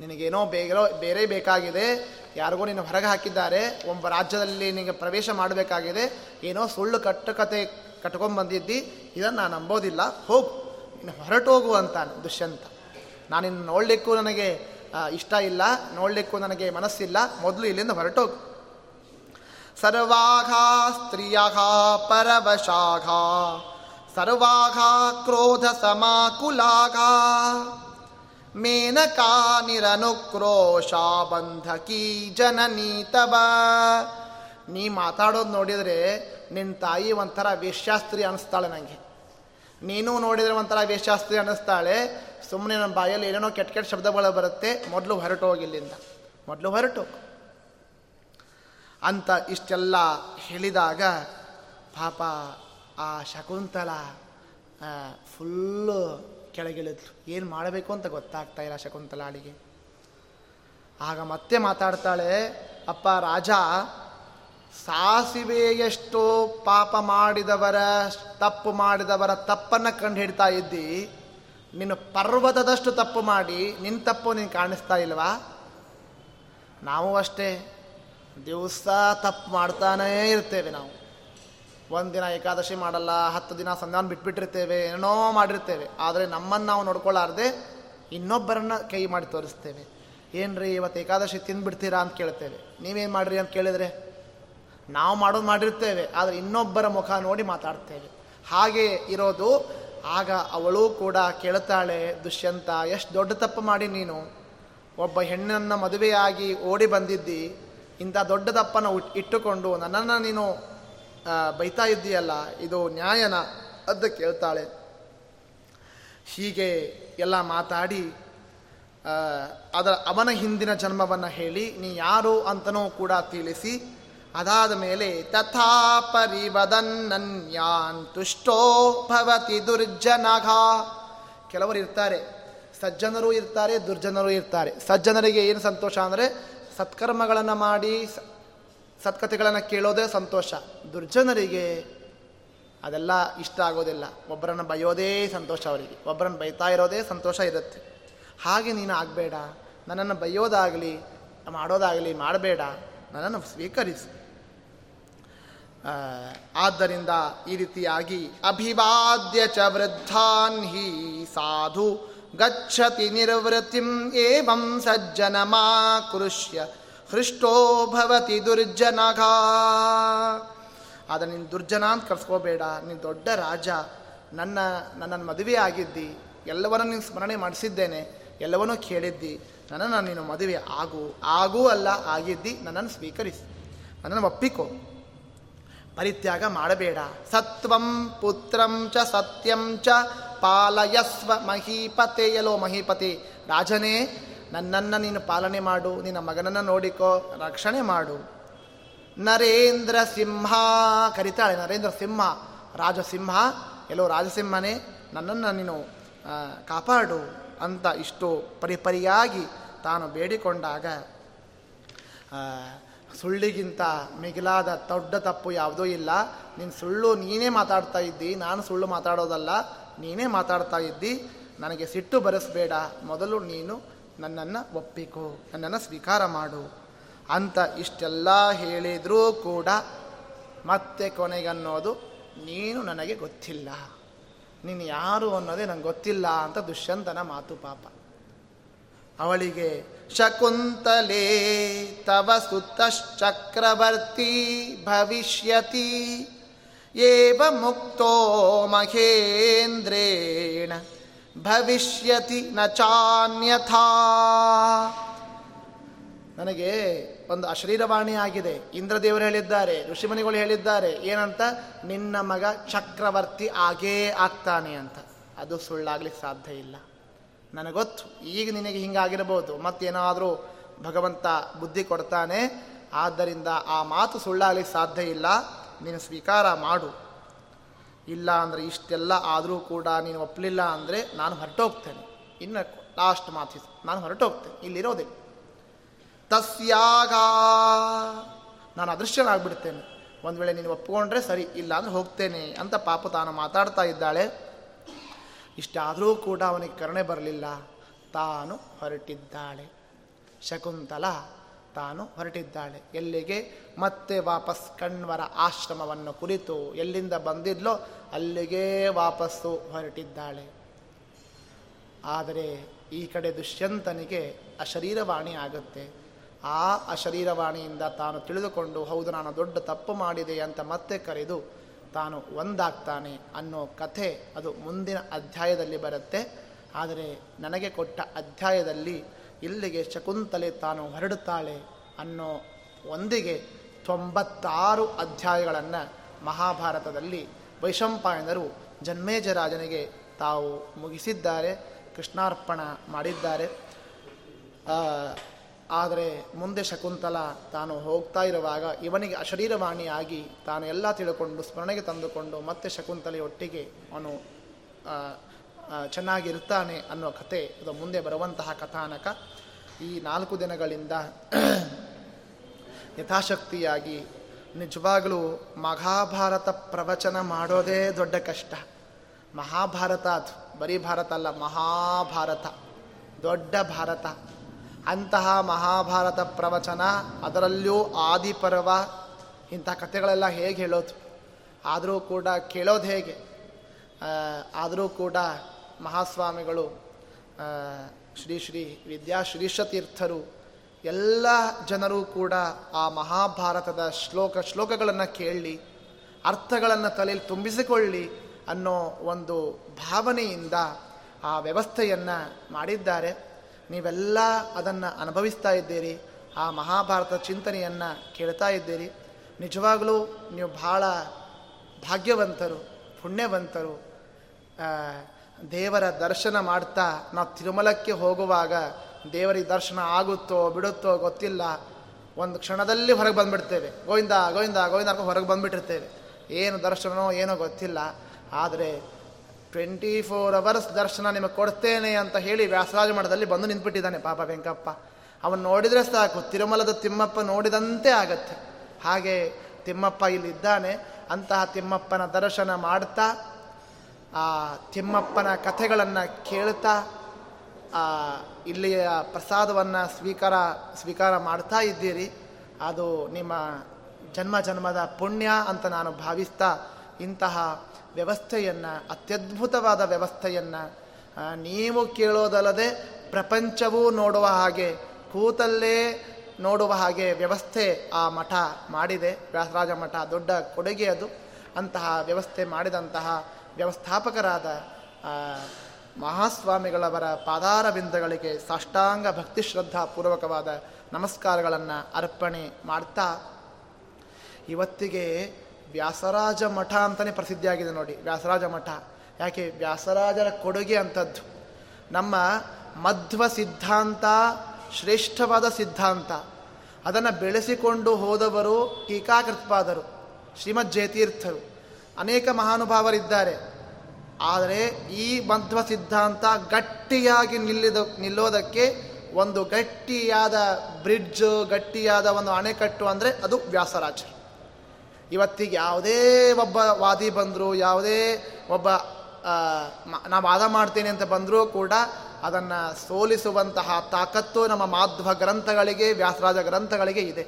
ನಿನಗೇನೋ ಬೇಗರೋ ಬೇರೆ ಬೇಕಾಗಿದೆ. ಯಾರಿಗೋ ನಿನ್ನ ಹೊರಗೆ ಹಾಕಿದ್ದಾರೆ. ಒಬ್ಬ ರಾಜ್ಯದಲ್ಲಿ ನಿನಗೆ ಪ್ರವೇಶ ಮಾಡಬೇಕಾಗಿದೆ. ಏನೋ ಸುಳ್ಳು ಕಟ್ಟು ಕತೆ ಕಟ್ಕೊಂಡು ಬಂದಿದ್ದಿ. ಇದನ್ನು ನಾನು ನಂಬೋದಿಲ್ಲ. ಹೋಗು. ಹೊರಟೋಗು ಅಂತಾನೆ ದುಷ್ಯಂತ. ನಾನಿನ್ನು ನೋಡಲಿಕ್ಕೂ ನನಗೆ ಇಷ್ಟ ಇಲ್ಲ, ನೋಡಲಿಕ್ಕೂ ನನಗೆ ಮನಸ್ಸಿಲ್ಲ, ಮೊದಲು ಇಲ್ಲಿಂದ ಹೊರಟೋಗು ಸರ್ವಾಘಾ ಸ್ತ್ರೀಯ ಪರವಶಾಘ, ಸರ್ವಾಘ ಕ್ರೋಧ ಸಮಾಕುಲಾಘ, ಮೇನಕಾ ನಿರನುಕ್ರೋಶ ಬಂಧಕಿ ಜನನೀತವ ನೀ ಮಾತಾಡೋದು ನೋಡಿದರೆ ನಿನ್ನ ತಾಯಿ ಒಂಥರ ವೇಶ್ಯಾಸ್ತ್ರಿ ಅನಿಸ್ತಾಳೆ ನನಗೆ ನೀನು ನೋಡಿದರೆ ಒಂಥರ ವೇಷಾಸ್ತ್ರಿ ಅನ್ನಿಸ್ತಾಳೆ. ಸುಮ್ಮನೆ ನನ್ನ ಬಾಯಲ್ಲಿ ಏನೇನೋ ಕೆಟ್ಟ ಕೆಟ್ಟ ಶಬ್ದಗಳು ಬರುತ್ತೆ. ಮೊದಲು ಹೊರಟು ಹೋಗಿಲ್ಲಿಂದ ಮೊದಲು ಹೊರಟು ಅಂತ ಇಷ್ಟೆಲ್ಲ ಹೇಳಿದಾಗ ಪಾಪ ಆ ಶಕುಂತಲ ಫುಲ್ಲು ಕೆಳಗಿಳಿದ್ಲು. ಏನು ಮಾಡಬೇಕು ಅಂತ ಗೊತ್ತಾಗ್ತಾ ಇಲ್ಲ ಶಕುಂತಲಾಳಿಗೆ ಆಗ ಮತ್ತೆ ಮಾತಾಡ್ತಾಳೆ, ಅಪ್ಪ ರಾಜ ಸಾಸಿವೆಯಷ್ಟು ಪಾಪ ಮಾಡಿದವರ, ತಪ್ಪು ಮಾಡಿದವರ ತಪ್ಪನ್ನು ಕಂಡು ಹಿಡ್ತಾ ಇದ್ದಿ, ನಿನ್ನ ಪರ್ವತದಷ್ಟು ತಪ್ಪು ಮಾಡಿ ನಿನ್ನ ತಪ್ಪು ನೀನು ಕಾಣಿಸ್ತಾ ಇಲ್ವಾ? ನಾವು ಅಷ್ಟೇ, ದಿವಸ ತಪ್ಪು ಮಾಡ್ತಾನೇ ಇರ್ತೇವೆ ನಾವು. ಒಂದಿನ ದಿನ ಏಕಾದಶಿ ಮಾಡಲ್ಲ, ಹತ್ತು ದಿನ ಸಂಧಾನ ಬಿಟ್ಬಿಟ್ಟಿರ್ತೇವೆ, ಏನೋ ಮಾಡಿರ್ತೇವೆ. ಆದರೆ ನಮ್ಮನ್ನು ನಾವು ನೋಡ್ಕೊಳ್ಳಾರ್ದೆ ಇನ್ನೊಬ್ಬರನ್ನ ಕೈ ಮಾಡಿ ತೋರಿಸ್ತೇವೆ. ಏನ್ರಿ ಇವತ್ತು ಏಕಾದಶಿ ತಿಂದ್ಬಿಡ್ತೀರಾ ಅಂತ ಕೇಳ್ತೇವೆ. ನೀವೇನು ಮಾಡ್ರಿ ಅಂತ ಕೇಳಿದ್ರೆ? ನಾವು ಮಾಡೋದು ಮಾಡಿರ್ತೇವೆ, ಆದರೆ ಇನ್ನೊಬ್ಬರ ಮುಖ ನೋಡಿ ಮಾತಾಡ್ತೇವೆ. ಹಾಗೆ ಇರೋದು. ಆಗ ಅವಳು ಕೂಡ ಕೇಳ್ತಾಳೆ, ದುಷ್ಯಂತ, ಎಷ್ಟು ದೊಡ್ಡ ತಪ್ಪು ಮಾಡಿ ನೀನು. ಒಬ್ಬ ಹೆಣ್ಣನ್ನು ಮದುವೆಯಾಗಿ ಓಡಿ ಬಂದಿದ್ದಿ, ಇಂಥ ದೊಡ್ಡ ತಪ್ಪನ್ನು ಇಟ್ಟುಕೊಂಡು ನನ್ನನ್ನು ನೀನು ಬೈತಾ ಇದ್ದೀಯಲ್ಲ, ಇದು ನ್ಯಾಯನ ಅದ ಕೇಳ್ತಾಳೆ. ಹೀಗೆ ಎಲ್ಲ ಮಾತಾಡಿ ಅದರ ಅವನ ಹಿಂದಿನ ಜನ್ಮವನ್ನು ಹೇಳಿ, ನೀ ಯಾರು ಅಂತನೂ ಕೂಡ ತಿಳಿಸಿ ಅದಾದ ಮೇಲೆ ತಥಾ ಪರಿವದನ್ನನ್ಯಾನ್ ತುಷ್ಟೋ ಭವತಿ ದುರ್ಜನಘ. ಕೆಲವರು ಇರ್ತಾರೆ, ಸಜ್ಜನರು ಇರ್ತಾರೆ, ದುರ್ಜನರು ಇರ್ತಾರೆ. ಸಜ್ಜನರಿಗೆ ಏನು ಸಂತೋಷ ಅಂದರೆ, ಸತ್ಕರ್ಮಗಳನ್ನು ಮಾಡಿ ಸತ್ಕತೆಗಳನ್ನು ಕೇಳೋದೇ ಸಂತೋಷ. ದುರ್ಜನರಿಗೆ ಅದೆಲ್ಲ ಇಷ್ಟ ಆಗೋದಿಲ್ಲ. ಒಬ್ಬರನ್ನು ಬೈಯೋದೇ ಸಂತೋಷ ಅವರಿಗೆ. ಒಬ್ಬರನ್ನು ಬೈತಾ ಇರೋದೇ ಸಂತೋಷ ಇರುತ್ತೆ. ಹಾಗೆ ನೀನು ಆಗಬೇಡ. ನನ್ನನ್ನು ಬೈಯೋದಾಗಲಿ, ಮಾಡೋದಾಗಲಿ ಮಾಡಬೇಡ. ನನ್ನನ್ನು ಸ್ವೀಕರಿಸು. ಆದ್ದರಿಂದ ಈ ರೀತಿಯಾಗಿ ಅಭಿವಾದ್ಯ ಚ ವೃದ್ಧಾನ್ ಹಿ ಸಾಧು ಗಚ್ಚತಿ ನಿರ್ವೃತ್ತಿಂ ಏವಂ ಸಜ್ಜನಮಾಕೃಷ್ಯ ಹೃಷ್ಟೋ ಭವತಿ ದುರ್ಜನಗ ಆದರೆ ನೀನು ದುರ್ಜನ ಅಂತ ಕರ್ಸ್ಕೋಬೇಡ, ನೀನು ದೊಡ್ಡ ರಾಜ, ನನ್ನ, ನನ್ನನ್ನು ಮದುವೆ ಆಗಿದ್ದಿ, ಎಲ್ಲವನ್ನೂ ನೀನು ಸ್ಮರಣೆ ಮಾಡಿಸಿದ್ದೇನೆ, ಎಲ್ಲವನ್ನೂ ಕೇಳಿದ್ದಿ, ನನ್ನನ್ನು ನೀನು ಮದುವೆ ಆಗು, ಆಗೂ ಅಲ್ಲ, ಆಗಿದ್ದಿ, ನನ್ನನ್ನು ಸ್ವೀಕರಿಸಿ, ನನ್ನನ್ನು ಒಪ್ಪಿಕೋ. ಪರಿತ್ಯಾಗ ಮಾಡಬೇಡ. ಸತ್ವಂ ಪುತ್ರಂ ಚ ಸತ್ಯಂ ಚ ಪಾಲಯಸ್ವ ಮಹೀಪತೆ ಎಲೋ ಮಹೀಪತಿ. ರಾಜನೇ, ನನ್ನನ್ನು ನೀನು ಪಾಲನೆ ಮಾಡು, ನಿನ್ನ ಮಗನನ್ನು ನೋಡಿಕೋ, ರಕ್ಷಣೆ ಮಾಡು. ನರೇಂದ್ರ ಸಿಂಹ ಕರಿತಾಳೆ, ನರೇಂದ್ರ ಸಿಂಹ ರಾಜಸಿಂಹ ಎಲ್ಲೋ ರಾಜಸಿಂಹನೇ, ನನ್ನನ್ನು ನೀನು ಕಾಪಾಡು ಅಂತ ಇಷ್ಟು ಪರಿಪರಿಯಾಗಿ ತಾನು ಬೇಡಿಕೊಂಡಾಗ ಸುಳ್ಳಿಗಿಂತ ಮಿಗಿಲಾದ ದೊಡ್ಡ ತಪ್ಪು ಯಾವುದೂ ಇಲ್ಲ. ನೀನು ಸುಳ್ಳು ನೀನೇ ಮಾತಾಡ್ತಾ ಇದ್ದಿ, ನಾನು ಸುಳ್ಳು ಮಾತಾಡೋದಲ್ಲ, ನೀನೇ ಮಾತಾಡ್ತಾ ಇದ್ದಿ. ನನಗೆ ಸಿಟ್ಟು ಬರೆಸಬೇಡ, ಮೊದಲು ನೀನು ನನ್ನನ್ನು ಒಪ್ಪಿಕೋ, ನನ್ನನ್ನು ಸ್ವೀಕಾರ ಮಾಡು ಅಂತ ಇಷ್ಟೆಲ್ಲ ಹೇಳಿದರೂ ಕೂಡ ಮತ್ತೆ ಕೊನೆಗನ್ನೋದು ನೀನು ನನಗೆ ಗೊತ್ತಿಲ್ಲ. ನೀನು ಯಾರು ಅನ್ನೋದೇ ನಂಗೆ ಗೊತ್ತಿಲ್ಲ ಅಂತ ದುಷ್ಯಂತನ ಮಾತು ಪಾಪ. ಅವಳಿಗೆ ಶಕುಂತಲೇ ತವ ಸುತಶ್ಚಕ್ರವರ್ತಿ ಭವಿಷ್ಯತಿ ಏವ ಮುಕ್ತೋ ಮಹೇಂದ್ರೇಣ ಭವಿಷ್ಯತಿ ನ ಚಾನ್ಯಥಾ. ನನಗೆ ಒಂದು ಅಶರೀರವಾಣಿ ಆಗಿದೆ. ಇಂದ್ರದೇವರು ಹೇಳಿದ್ದಾರೆ, ಋಷಿಮನಿಗಳು ಹೇಳಿದ್ದಾರೆ, ಏನಂತ? ನಿನ್ನ ಮಗ ಚಕ್ರವರ್ತಿ ಆಗೇ ಆಗ್ತಾನೆ ಅಂತ. ಅದು ಸುಳ್ಳಾಗ್ಲಿಕ್ಕೆ ಸಾಧ್ಯ ಇಲ್ಲ. ನನಗೊತ್ತು. ಈಗ ನಿನಗೆ ಹಿಂಗಾಗಿರಬಹುದು. ಮತ್ತೇನಾದರೂ ಭಗವಂತ ಬುದ್ಧಿ ಕೊಡ್ತಾನೆ. ಆದ್ದರಿಂದ ಆ ಮಾತು ಸುಳ್ಳಾಗ್ಲಿಕ್ಕೆ ಸಾಧ್ಯ ಇಲ್ಲ. ನೀನು ಸ್ವೀಕಾರ ಮಾಡು. ಇಲ್ಲ ಅಂದರೆ ಇಷ್ಟೆಲ್ಲ ಆದರೂ ಕೂಡ ನೀನು ಒಪ್ಪಲಿಲ್ಲ ಅಂದರೆ ನಾನು ಹೊರಟೋಗ್ತೇನೆ. ಇನ್ನು ಲಾಸ್ಟ್ ಮಾತು ನಾನು ಹೊರಟೋಗ್ತೇನೆ. ಇಲ್ಲಿರೋದಿಲ್ಲ ತಸ್ಯಾಗ ನಾನು ಅದೃಶ್ಯನಾಗ್ಬಿಡ್ತೇನೆ. ಒಂದು ವೇಳೆ ನೀನು ಒಪ್ಪಿಕೊಂಡ್ರೆ ಸರಿ ಇಲ್ಲ ಅಂದ್ರೆ ಹೋಗ್ತೇನೆ ಅಂತ ಪಾಪ ತಾನು ಮಾತಾಡ್ತಾ ಇದ್ದಾಳೆ. ಇಷ್ಟಾದರೂ ಕೂಡ ಅವನಿಗೆ ಕರುಣೆ ಬರಲಿಲ್ಲ. ತಾನು ಹೊರಟಿದ್ದಾಳೆ. ಶಕುಂತಲ ತಾನು ಹೊರಟಿದ್ದಾಳೆ. ಎಲ್ಲಿಗೆ? ಮತ್ತೆ ವಾಪಸ್ ಕಣ್ವರ ಆಶ್ರಮವನ್ನು ಕುರಿತು ಎಲ್ಲಿಂದ ಬಂದಿದ್ಲೋ ಅಲ್ಲಿಗೆ ವಾಪಸ್ಸು ಹೊರಟಿದ್ದಾಳೆ. ಆದರೆ ಈ ಕಡೆ ದುಷ್ಯಂತನಿಗೆ ಅಶರೀರವಾಣಿ ಆಗುತ್ತೆ. ಆ ಅಶರೀರವಾಣಿಯಿಂದ ತಾನು ತಿಳಿದುಕೊಂಡು, ಹೌದು, ನಾನು ದೊಡ್ಡ ತಪ್ಪು ಮಾಡಿದೆ ಅಂತ ಮತ್ತೆ ಕರೆದು ತಾನು ಒಂದಾಗ್ತಾನೆ ಅನ್ನೋ ಕಥೆ ಅದು ಮುಂದಿನ ಅಧ್ಯಾಯದಲ್ಲಿ ಬರುತ್ತೆ. ಆದರೆ ನನಗೆ ಕೊಟ್ಟ ಅಧ್ಯಾಯದಲ್ಲಿ ಇಲ್ಲಿಗೆ ಶಕುಂತಲೆ ತಾನು ಹೊರಡುತ್ತಾಳೆ ಅನ್ನೋ ಒಂದಿಗೆ ತೊಂಬತ್ತಾರು ಅಧ್ಯಾಯಗಳನ್ನು ಮಹಾಭಾರತದಲ್ಲಿ ವೈಶಂಪಾಯನರು ಜನ್ಮೇಜರಾಜನಿಗೆ ತಾವು ಮುಗಿಸಿದ್ದಾರೆ, ಕೃಷ್ಣಾರ್ಪಣ ಮಾಡಿದ್ದಾರೆ. ಆದರೆ ಮುಂದೆ ಶಕುಂತಲ ತಾನು ಹೋಗ್ತಾ ಇರುವಾಗ ಇವನಿಗೆ ಅಶರೀರವಾಣಿಯಾಗಿ ತಾನು ಎಲ್ಲ ತಿಳ್ಕೊಂಡು ಸ್ಮರಣೆಗೆ ತಂದುಕೊಂಡು ಮತ್ತೆ ಶಕುಂತಲೆಯೊಟ್ಟಿಗೆ ಅವನು ಚೆನ್ನಾಗಿರ್ತಾನೆ ಅನ್ನೋ ಕಥೆ ಅದು ಮುಂದೆ ಬರುವಂತಹ ಕಥಾನಕ. ಈ ನಾಲ್ಕು ದಿನಗಳಿಂದ ಯಥಾಶಕ್ತಿಯಾಗಿ ನಿಜವಾಗಲೂ ಮಹಾಭಾರತ ಪ್ರವಚನ ಮಾಡೋದೇ ದೊಡ್ಡ ಕಷ್ಟ. ಮಹಾಭಾರತ ಅದು, ಬರೀ ಭಾರತ ಅಲ್ಲ, ಮಹಾಭಾರತ, ದೊಡ್ಡ ಭಾರತ. ಅಂತಹ ಮಹಾಭಾರತ ಪ್ರವಚನ ಅದರಲ್ಲೂ ಆದಿಪರ್ವ ಇಂಥ ಕಥೆಗಳೆಲ್ಲ ಹೇಗೆ ಹೇಳೋದು? ಆದರೂ ಕೂಡ ಕೇಳೋದು ಹೇಗೆ? ಆದರೂ ಕೂಡ ಮಹಾಸ್ವಾಮಿಗಳು ಶ್ರೀ ಶ್ರೀ ವಿದ್ಯಾ ತೀರ್ಥರು ಎಲ್ಲ ಜನರು ಕೂಡ ಆ ಮಹಾಭಾರತದ ಶ್ಲೋಕ ಶ್ಲೋಕಗಳನ್ನು ಕೇಳಿ, ಅರ್ಥಗಳನ್ನು ತಲೆಯಲ್ಲಿ ತುಂಬಿಸಿಕೊಳ್ಳಿ ಅನ್ನೋ ಒಂದು ಭಾವನೆಯಿಂದ ಆ ವ್ಯವಸ್ಥೆಯನ್ನು ಮಾಡಿದ್ದಾರೆ. ನೀವೆಲ್ಲ ಅದನ್ನು ಅನುಭವಿಸ್ತಾ ಇದ್ದೀರಿ, ಆ ಮಹಾಭಾರತ ಚಿಂತನೆಯನ್ನು ಕೇಳ್ತಾ ಇದ್ದೀರಿ. ನಿಜವಾಗಲೂ ನೀವು ಭಾಳ ಭಾಗ್ಯವಂತರು, ಪುಣ್ಯವಂತರು. ದೇವರ ದರ್ಶನ ಮಾಡ್ತಾ ನಾವು ತಿರುಮಲಕ್ಕೆ ಹೋಗುವಾಗ ದೇವರಿಗೆ ದರ್ಶನ ಆಗುತ್ತೋ ಬಿಡುತ್ತೋ ಗೊತ್ತಿಲ್ಲ. ಒಂದು ಕ್ಷಣದಲ್ಲಿ ಹೊರಗೆ ಬಂದುಬಿಡ್ತೇವೆ. ಗೋವಿಂದ ಗೋವಿಂದ ಗೋವಿಂದ ಹೊರಗೆ ಬಂದುಬಿಟ್ಟಿರ್ತೇವೆ. ಏನು ದರ್ಶನವೋ ಏನೋ ಗೊತ್ತಿಲ್ಲ. ಆದರೆ ಟ್ವೆಂಟಿ ಫೋರ್ ಅವರ್ಸ್ ದರ್ಶನ ನಿಮಗೆ ಕೊಡ್ತೇನೆ ಅಂತ ಹೇಳಿ ವ್ಯಾಸರಾಜ ಮಠದಲ್ಲಿ ಬಂದು ನಿಂತ್ಬಿಟ್ಟಿದ್ದಾನೆ ಪಾಪ ವೆಂಕಪ್ಪ. ಅವನು ನೋಡಿದರೆ ಸಾಕು, ತಿರುಮಲದ ತಿಮ್ಮಪ್ಪ ನೋಡಿದಂತೆ ಆಗತ್ತೆ. ಹಾಗೆ ತಿಮ್ಮಪ್ಪ ಇಲ್ಲಿದ್ದಾನೆ. ಅಂತಹ ತಿಮ್ಮಪ್ಪನ ದರ್ಶನ ಮಾಡ್ತಾ, ಆ ತಿಮ್ಮಪ್ಪನ ಕಥೆಗಳನ್ನು ಕೇಳ್ತಾ ಇಲ್ಲಿಯ ಪ್ರಸಾದವನ್ನು ಸ್ವೀಕಾರ ಸ್ವೀಕಾರ ಮಾಡ್ತಾ ಇದ್ದೀರಿ. ಅದು ನಿಮ್ಮ ಜನ್ಮ ಜನ್ಮದ ಪುಣ್ಯ ಅಂತ ನಾನು ಭಾವಿಸ್ತಾ ಇಂತಹ ವ್ಯವಸ್ಥೆಯನ್ನು, ಅತ್ಯದ್ಭುತವಾದ ವ್ಯವಸ್ಥೆಯನ್ನು ನೀವು ಕೇಳೋದಲ್ಲದೆ ಪ್ರಪಂಚವೂ ನೋಡುವ ಹಾಗೆ, ಕೂತಲ್ಲೇ ನೋಡುವ ಹಾಗೆ ವ್ಯವಸ್ಥೆ ಆ ಮಠ ಮಾಡಿದೆ. ವ್ಯಾಸರಾಜ ಮಠ ದೊಡ್ಡ ಕೊಡುಗೆ ಅದು. ಅಂತಹ ವ್ಯವಸ್ಥೆ ಮಾಡಿದಂತಹ ವ್ಯವಸ್ಥಾಪಕರಾದ ಮಹಾಸ್ವಾಮಿಗಳವರ ಪಾದಾರ ಬಿಂದಗಳಿಗೆ ಸಾಷ್ಟಾಂಗ ಭಕ್ತಿ ಶ್ರದ್ಧಾ ಪೂರ್ವಕವಾದ ನಮಸ್ಕಾರಗಳನ್ನು ಅರ್ಪಣೆ ಮಾಡ್ತಾ, ಇವತ್ತಿಗೆ ವ್ಯಾಸರಾಜ ಮಠ ಅಂತಲೇ ಪ್ರಸಿದ್ಧಿಯಾಗಿದೆ ನೋಡಿ, ವ್ಯಾಸರಾಜ ಮಠ. ಯಾಕೆ? ವ್ಯಾಸರಾಜರ ಕೊಡುಗೆ ಅಂಥದ್ದು. ನಮ್ಮ ಮಧ್ವ ಸಿದ್ಧಾಂತ, ಶ್ರೇಷ್ಠವಾದ ಸಿದ್ಧಾಂತ. ಅದನ್ನು ಬೆಳೆಸಿಕೊಂಡು ಹೋದವರು ಟೀಕಾಕೃತ್ಪಾದರು, ಶ್ರೀಮದ್ ಜಯತೀರ್ಥರು. ಅನೇಕ ಮಹಾನುಭಾವರಿದ್ದಾರೆ. ಆದರೆ ಈ ಮಧ್ವ ಸಿದ್ಧಾಂತ ಗಟ್ಟಿಯಾಗಿ ನಿಲ್ಲಿದ, ನಿಲ್ಲೋದಕ್ಕೆ ಒಂದು ಗಟ್ಟಿಯಾದ ಬ್ರಿಡ್ಜ್, ಗಟ್ಟಿಯಾದ ಒಂದು ಅಣೆಕಟ್ಟು ಅಂದರೆ ಅದು ವ್ಯಾಸರಾಜರು. ಇವತ್ತಿಗೆ ಯಾವುದೇ ಒಬ್ಬ ವಾದಿ ಬಂದರೂ, ಯಾವುದೇ ಒಬ್ಬ ನಾವು ವಾದ ಮಾಡ್ತೇನೆ ಅಂತ ಬಂದರೂ ಕೂಡ ಅದನ್ನು ಸೋಲಿಸುವಂತಹ ತಾಕತ್ತು ನಮ್ಮ ಮಾಧ್ವ ಗ್ರಂಥಗಳಿಗೆ, ವ್ಯಾಸರಾಜ ಗ್ರಂಥಗಳಿಗೆ ಇದೆ.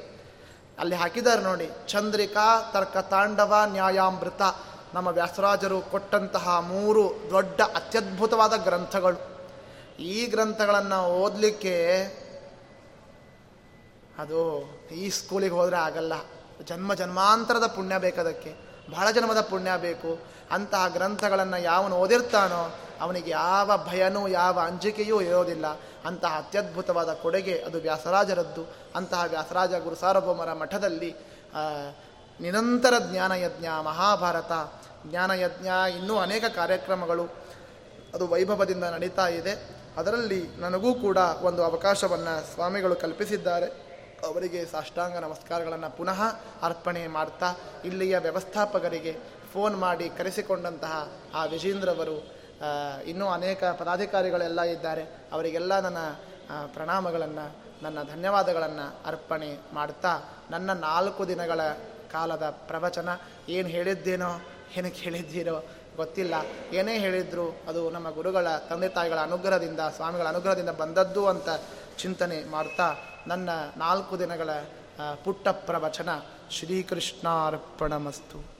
ಅಲ್ಲಿ ಹಾಕಿದ್ದಾರೆ ನೋಡಿ, ಚಂದ್ರಿಕಾ ತರ್ಕ ತಾಂಡವ ನ್ಯಾಯಾಮೃತ. ನಮ್ಮ ವ್ಯಾಸರಾಜರು ಕೊಟ್ಟಂತಹ ಮೂರು ದೊಡ್ಡ ಅತ್ಯದ್ಭುತವಾದ ಗ್ರಂಥಗಳು. ಈ ಗ್ರಂಥಗಳನ್ನು ಓದಲಿಕ್ಕೆ ಅದು ಈ ಸ್ಕೂಲಿಗೆ ಹೋದರೆ ಆಗಲ್ಲ. ಜನ್ಮ ಜನ್ಮಾಂತರದ ಪುಣ್ಯ ಬೇಕದಕ್ಕೆ ಬಹಳ ಜನ್ಮದ ಪುಣ್ಯ ಬೇಕು. ಅಂತಹ ಗ್ರಂಥಗಳನ್ನು ಯಾವನು ಓದಿರ್ತಾನೋ ಅವನಿಗೆ ಯಾವ ಭಯನೂ, ಯಾವ ಅಂಜಿಕೆಯೂ ಇರೋದಿಲ್ಲ. ಅಂತಹ ಅತ್ಯದ್ಭುತವಾದ ಕೊಡುಗೆ ಅದು ವ್ಯಾಸರಾಜರದ್ದು. ಅಂತಹ ವ್ಯಾಸರಾಜ ಗುರು ಸಾರ್ವಭೌಮರ ಮಠದಲ್ಲಿ ನಿರಂತರ ಜ್ಞಾನಯಜ್ಞ, ಮಹಾಭಾರತ, ಜ್ಞಾನಯಜ್ಞ, ಇನ್ನೂ ಅನೇಕ ಕಾರ್ಯಕ್ರಮಗಳು ಅದು ವೈಭವದಿಂದ ನಡೀತಾ ಇದೆ. ಅದರಲ್ಲಿ ನನಗೂ ಕೂಡ ಒಂದು ಅವಕಾಶವನ್ನು ಸ್ವಾಮಿಗಳು ಕಲ್ಪಿಸಿದ್ದಾರೆ. ಅವರಿಗೆ ಸಾಷ್ಟಾಂಗ ನಮಸ್ಕಾರಗಳನ್ನು ಪುನಃ ಅರ್ಪಣೆ ಮಾಡ್ತಾ ಇಲ್ಲಿಯ ವ್ಯವಸ್ಥಾಪಕರಿಗೆ ಫೋನ್ ಮಾಡಿ ಕರೆಸಿಕೊಂಡಂತಹ ಆ ವಿಜೇಂದ್ರವರು ಇನ್ನೂ ಅನೇಕ ಪದಾಧಿಕಾರಿಗಳೆಲ್ಲ ಇದ್ದಾರೆ. ಅವರಿಗೆಲ್ಲ ನನ್ನ ಪ್ರಣಾಮಗಳನ್ನು, ನನ್ನ ಧನ್ಯವಾದಗಳನ್ನು ಅರ್ಪಣೆ ಮಾಡ್ತಾ ನನ್ನ ನಾಲ್ಕು ದಿನಗಳ ಕಾಲದ ಪ್ರವಚನ ಏನು ಹೇಳಿದ್ದೇನೋ ಏನು ಹೇಳಿದ್ದೀರೋ ಗೊತ್ತಿಲ್ಲ. ಏನೇ ಹೇಳಿದ್ರು ಅದು ನಮ್ಮ ಗುರುಗಳ ತಂದೆ ತಾಯಿಗಳ ಅನುಗ್ರಹದಿಂದ, ಸ್ವಾಮಿಗಳ ಅನುಗ್ರಹದಿಂದ ಬಂದದ್ದು ಅಂತ ಚಿಂತನೆ ಮಾಡ್ತಾ ನನ್ನ ನಾಲ್ಕು ದಿನಗಳ ಪುಟ್ಟ ಪ್ರವಚನ ಶ್ರೀಕೃಷ್ಣಾರ್ಪಣಮಸ್ತು.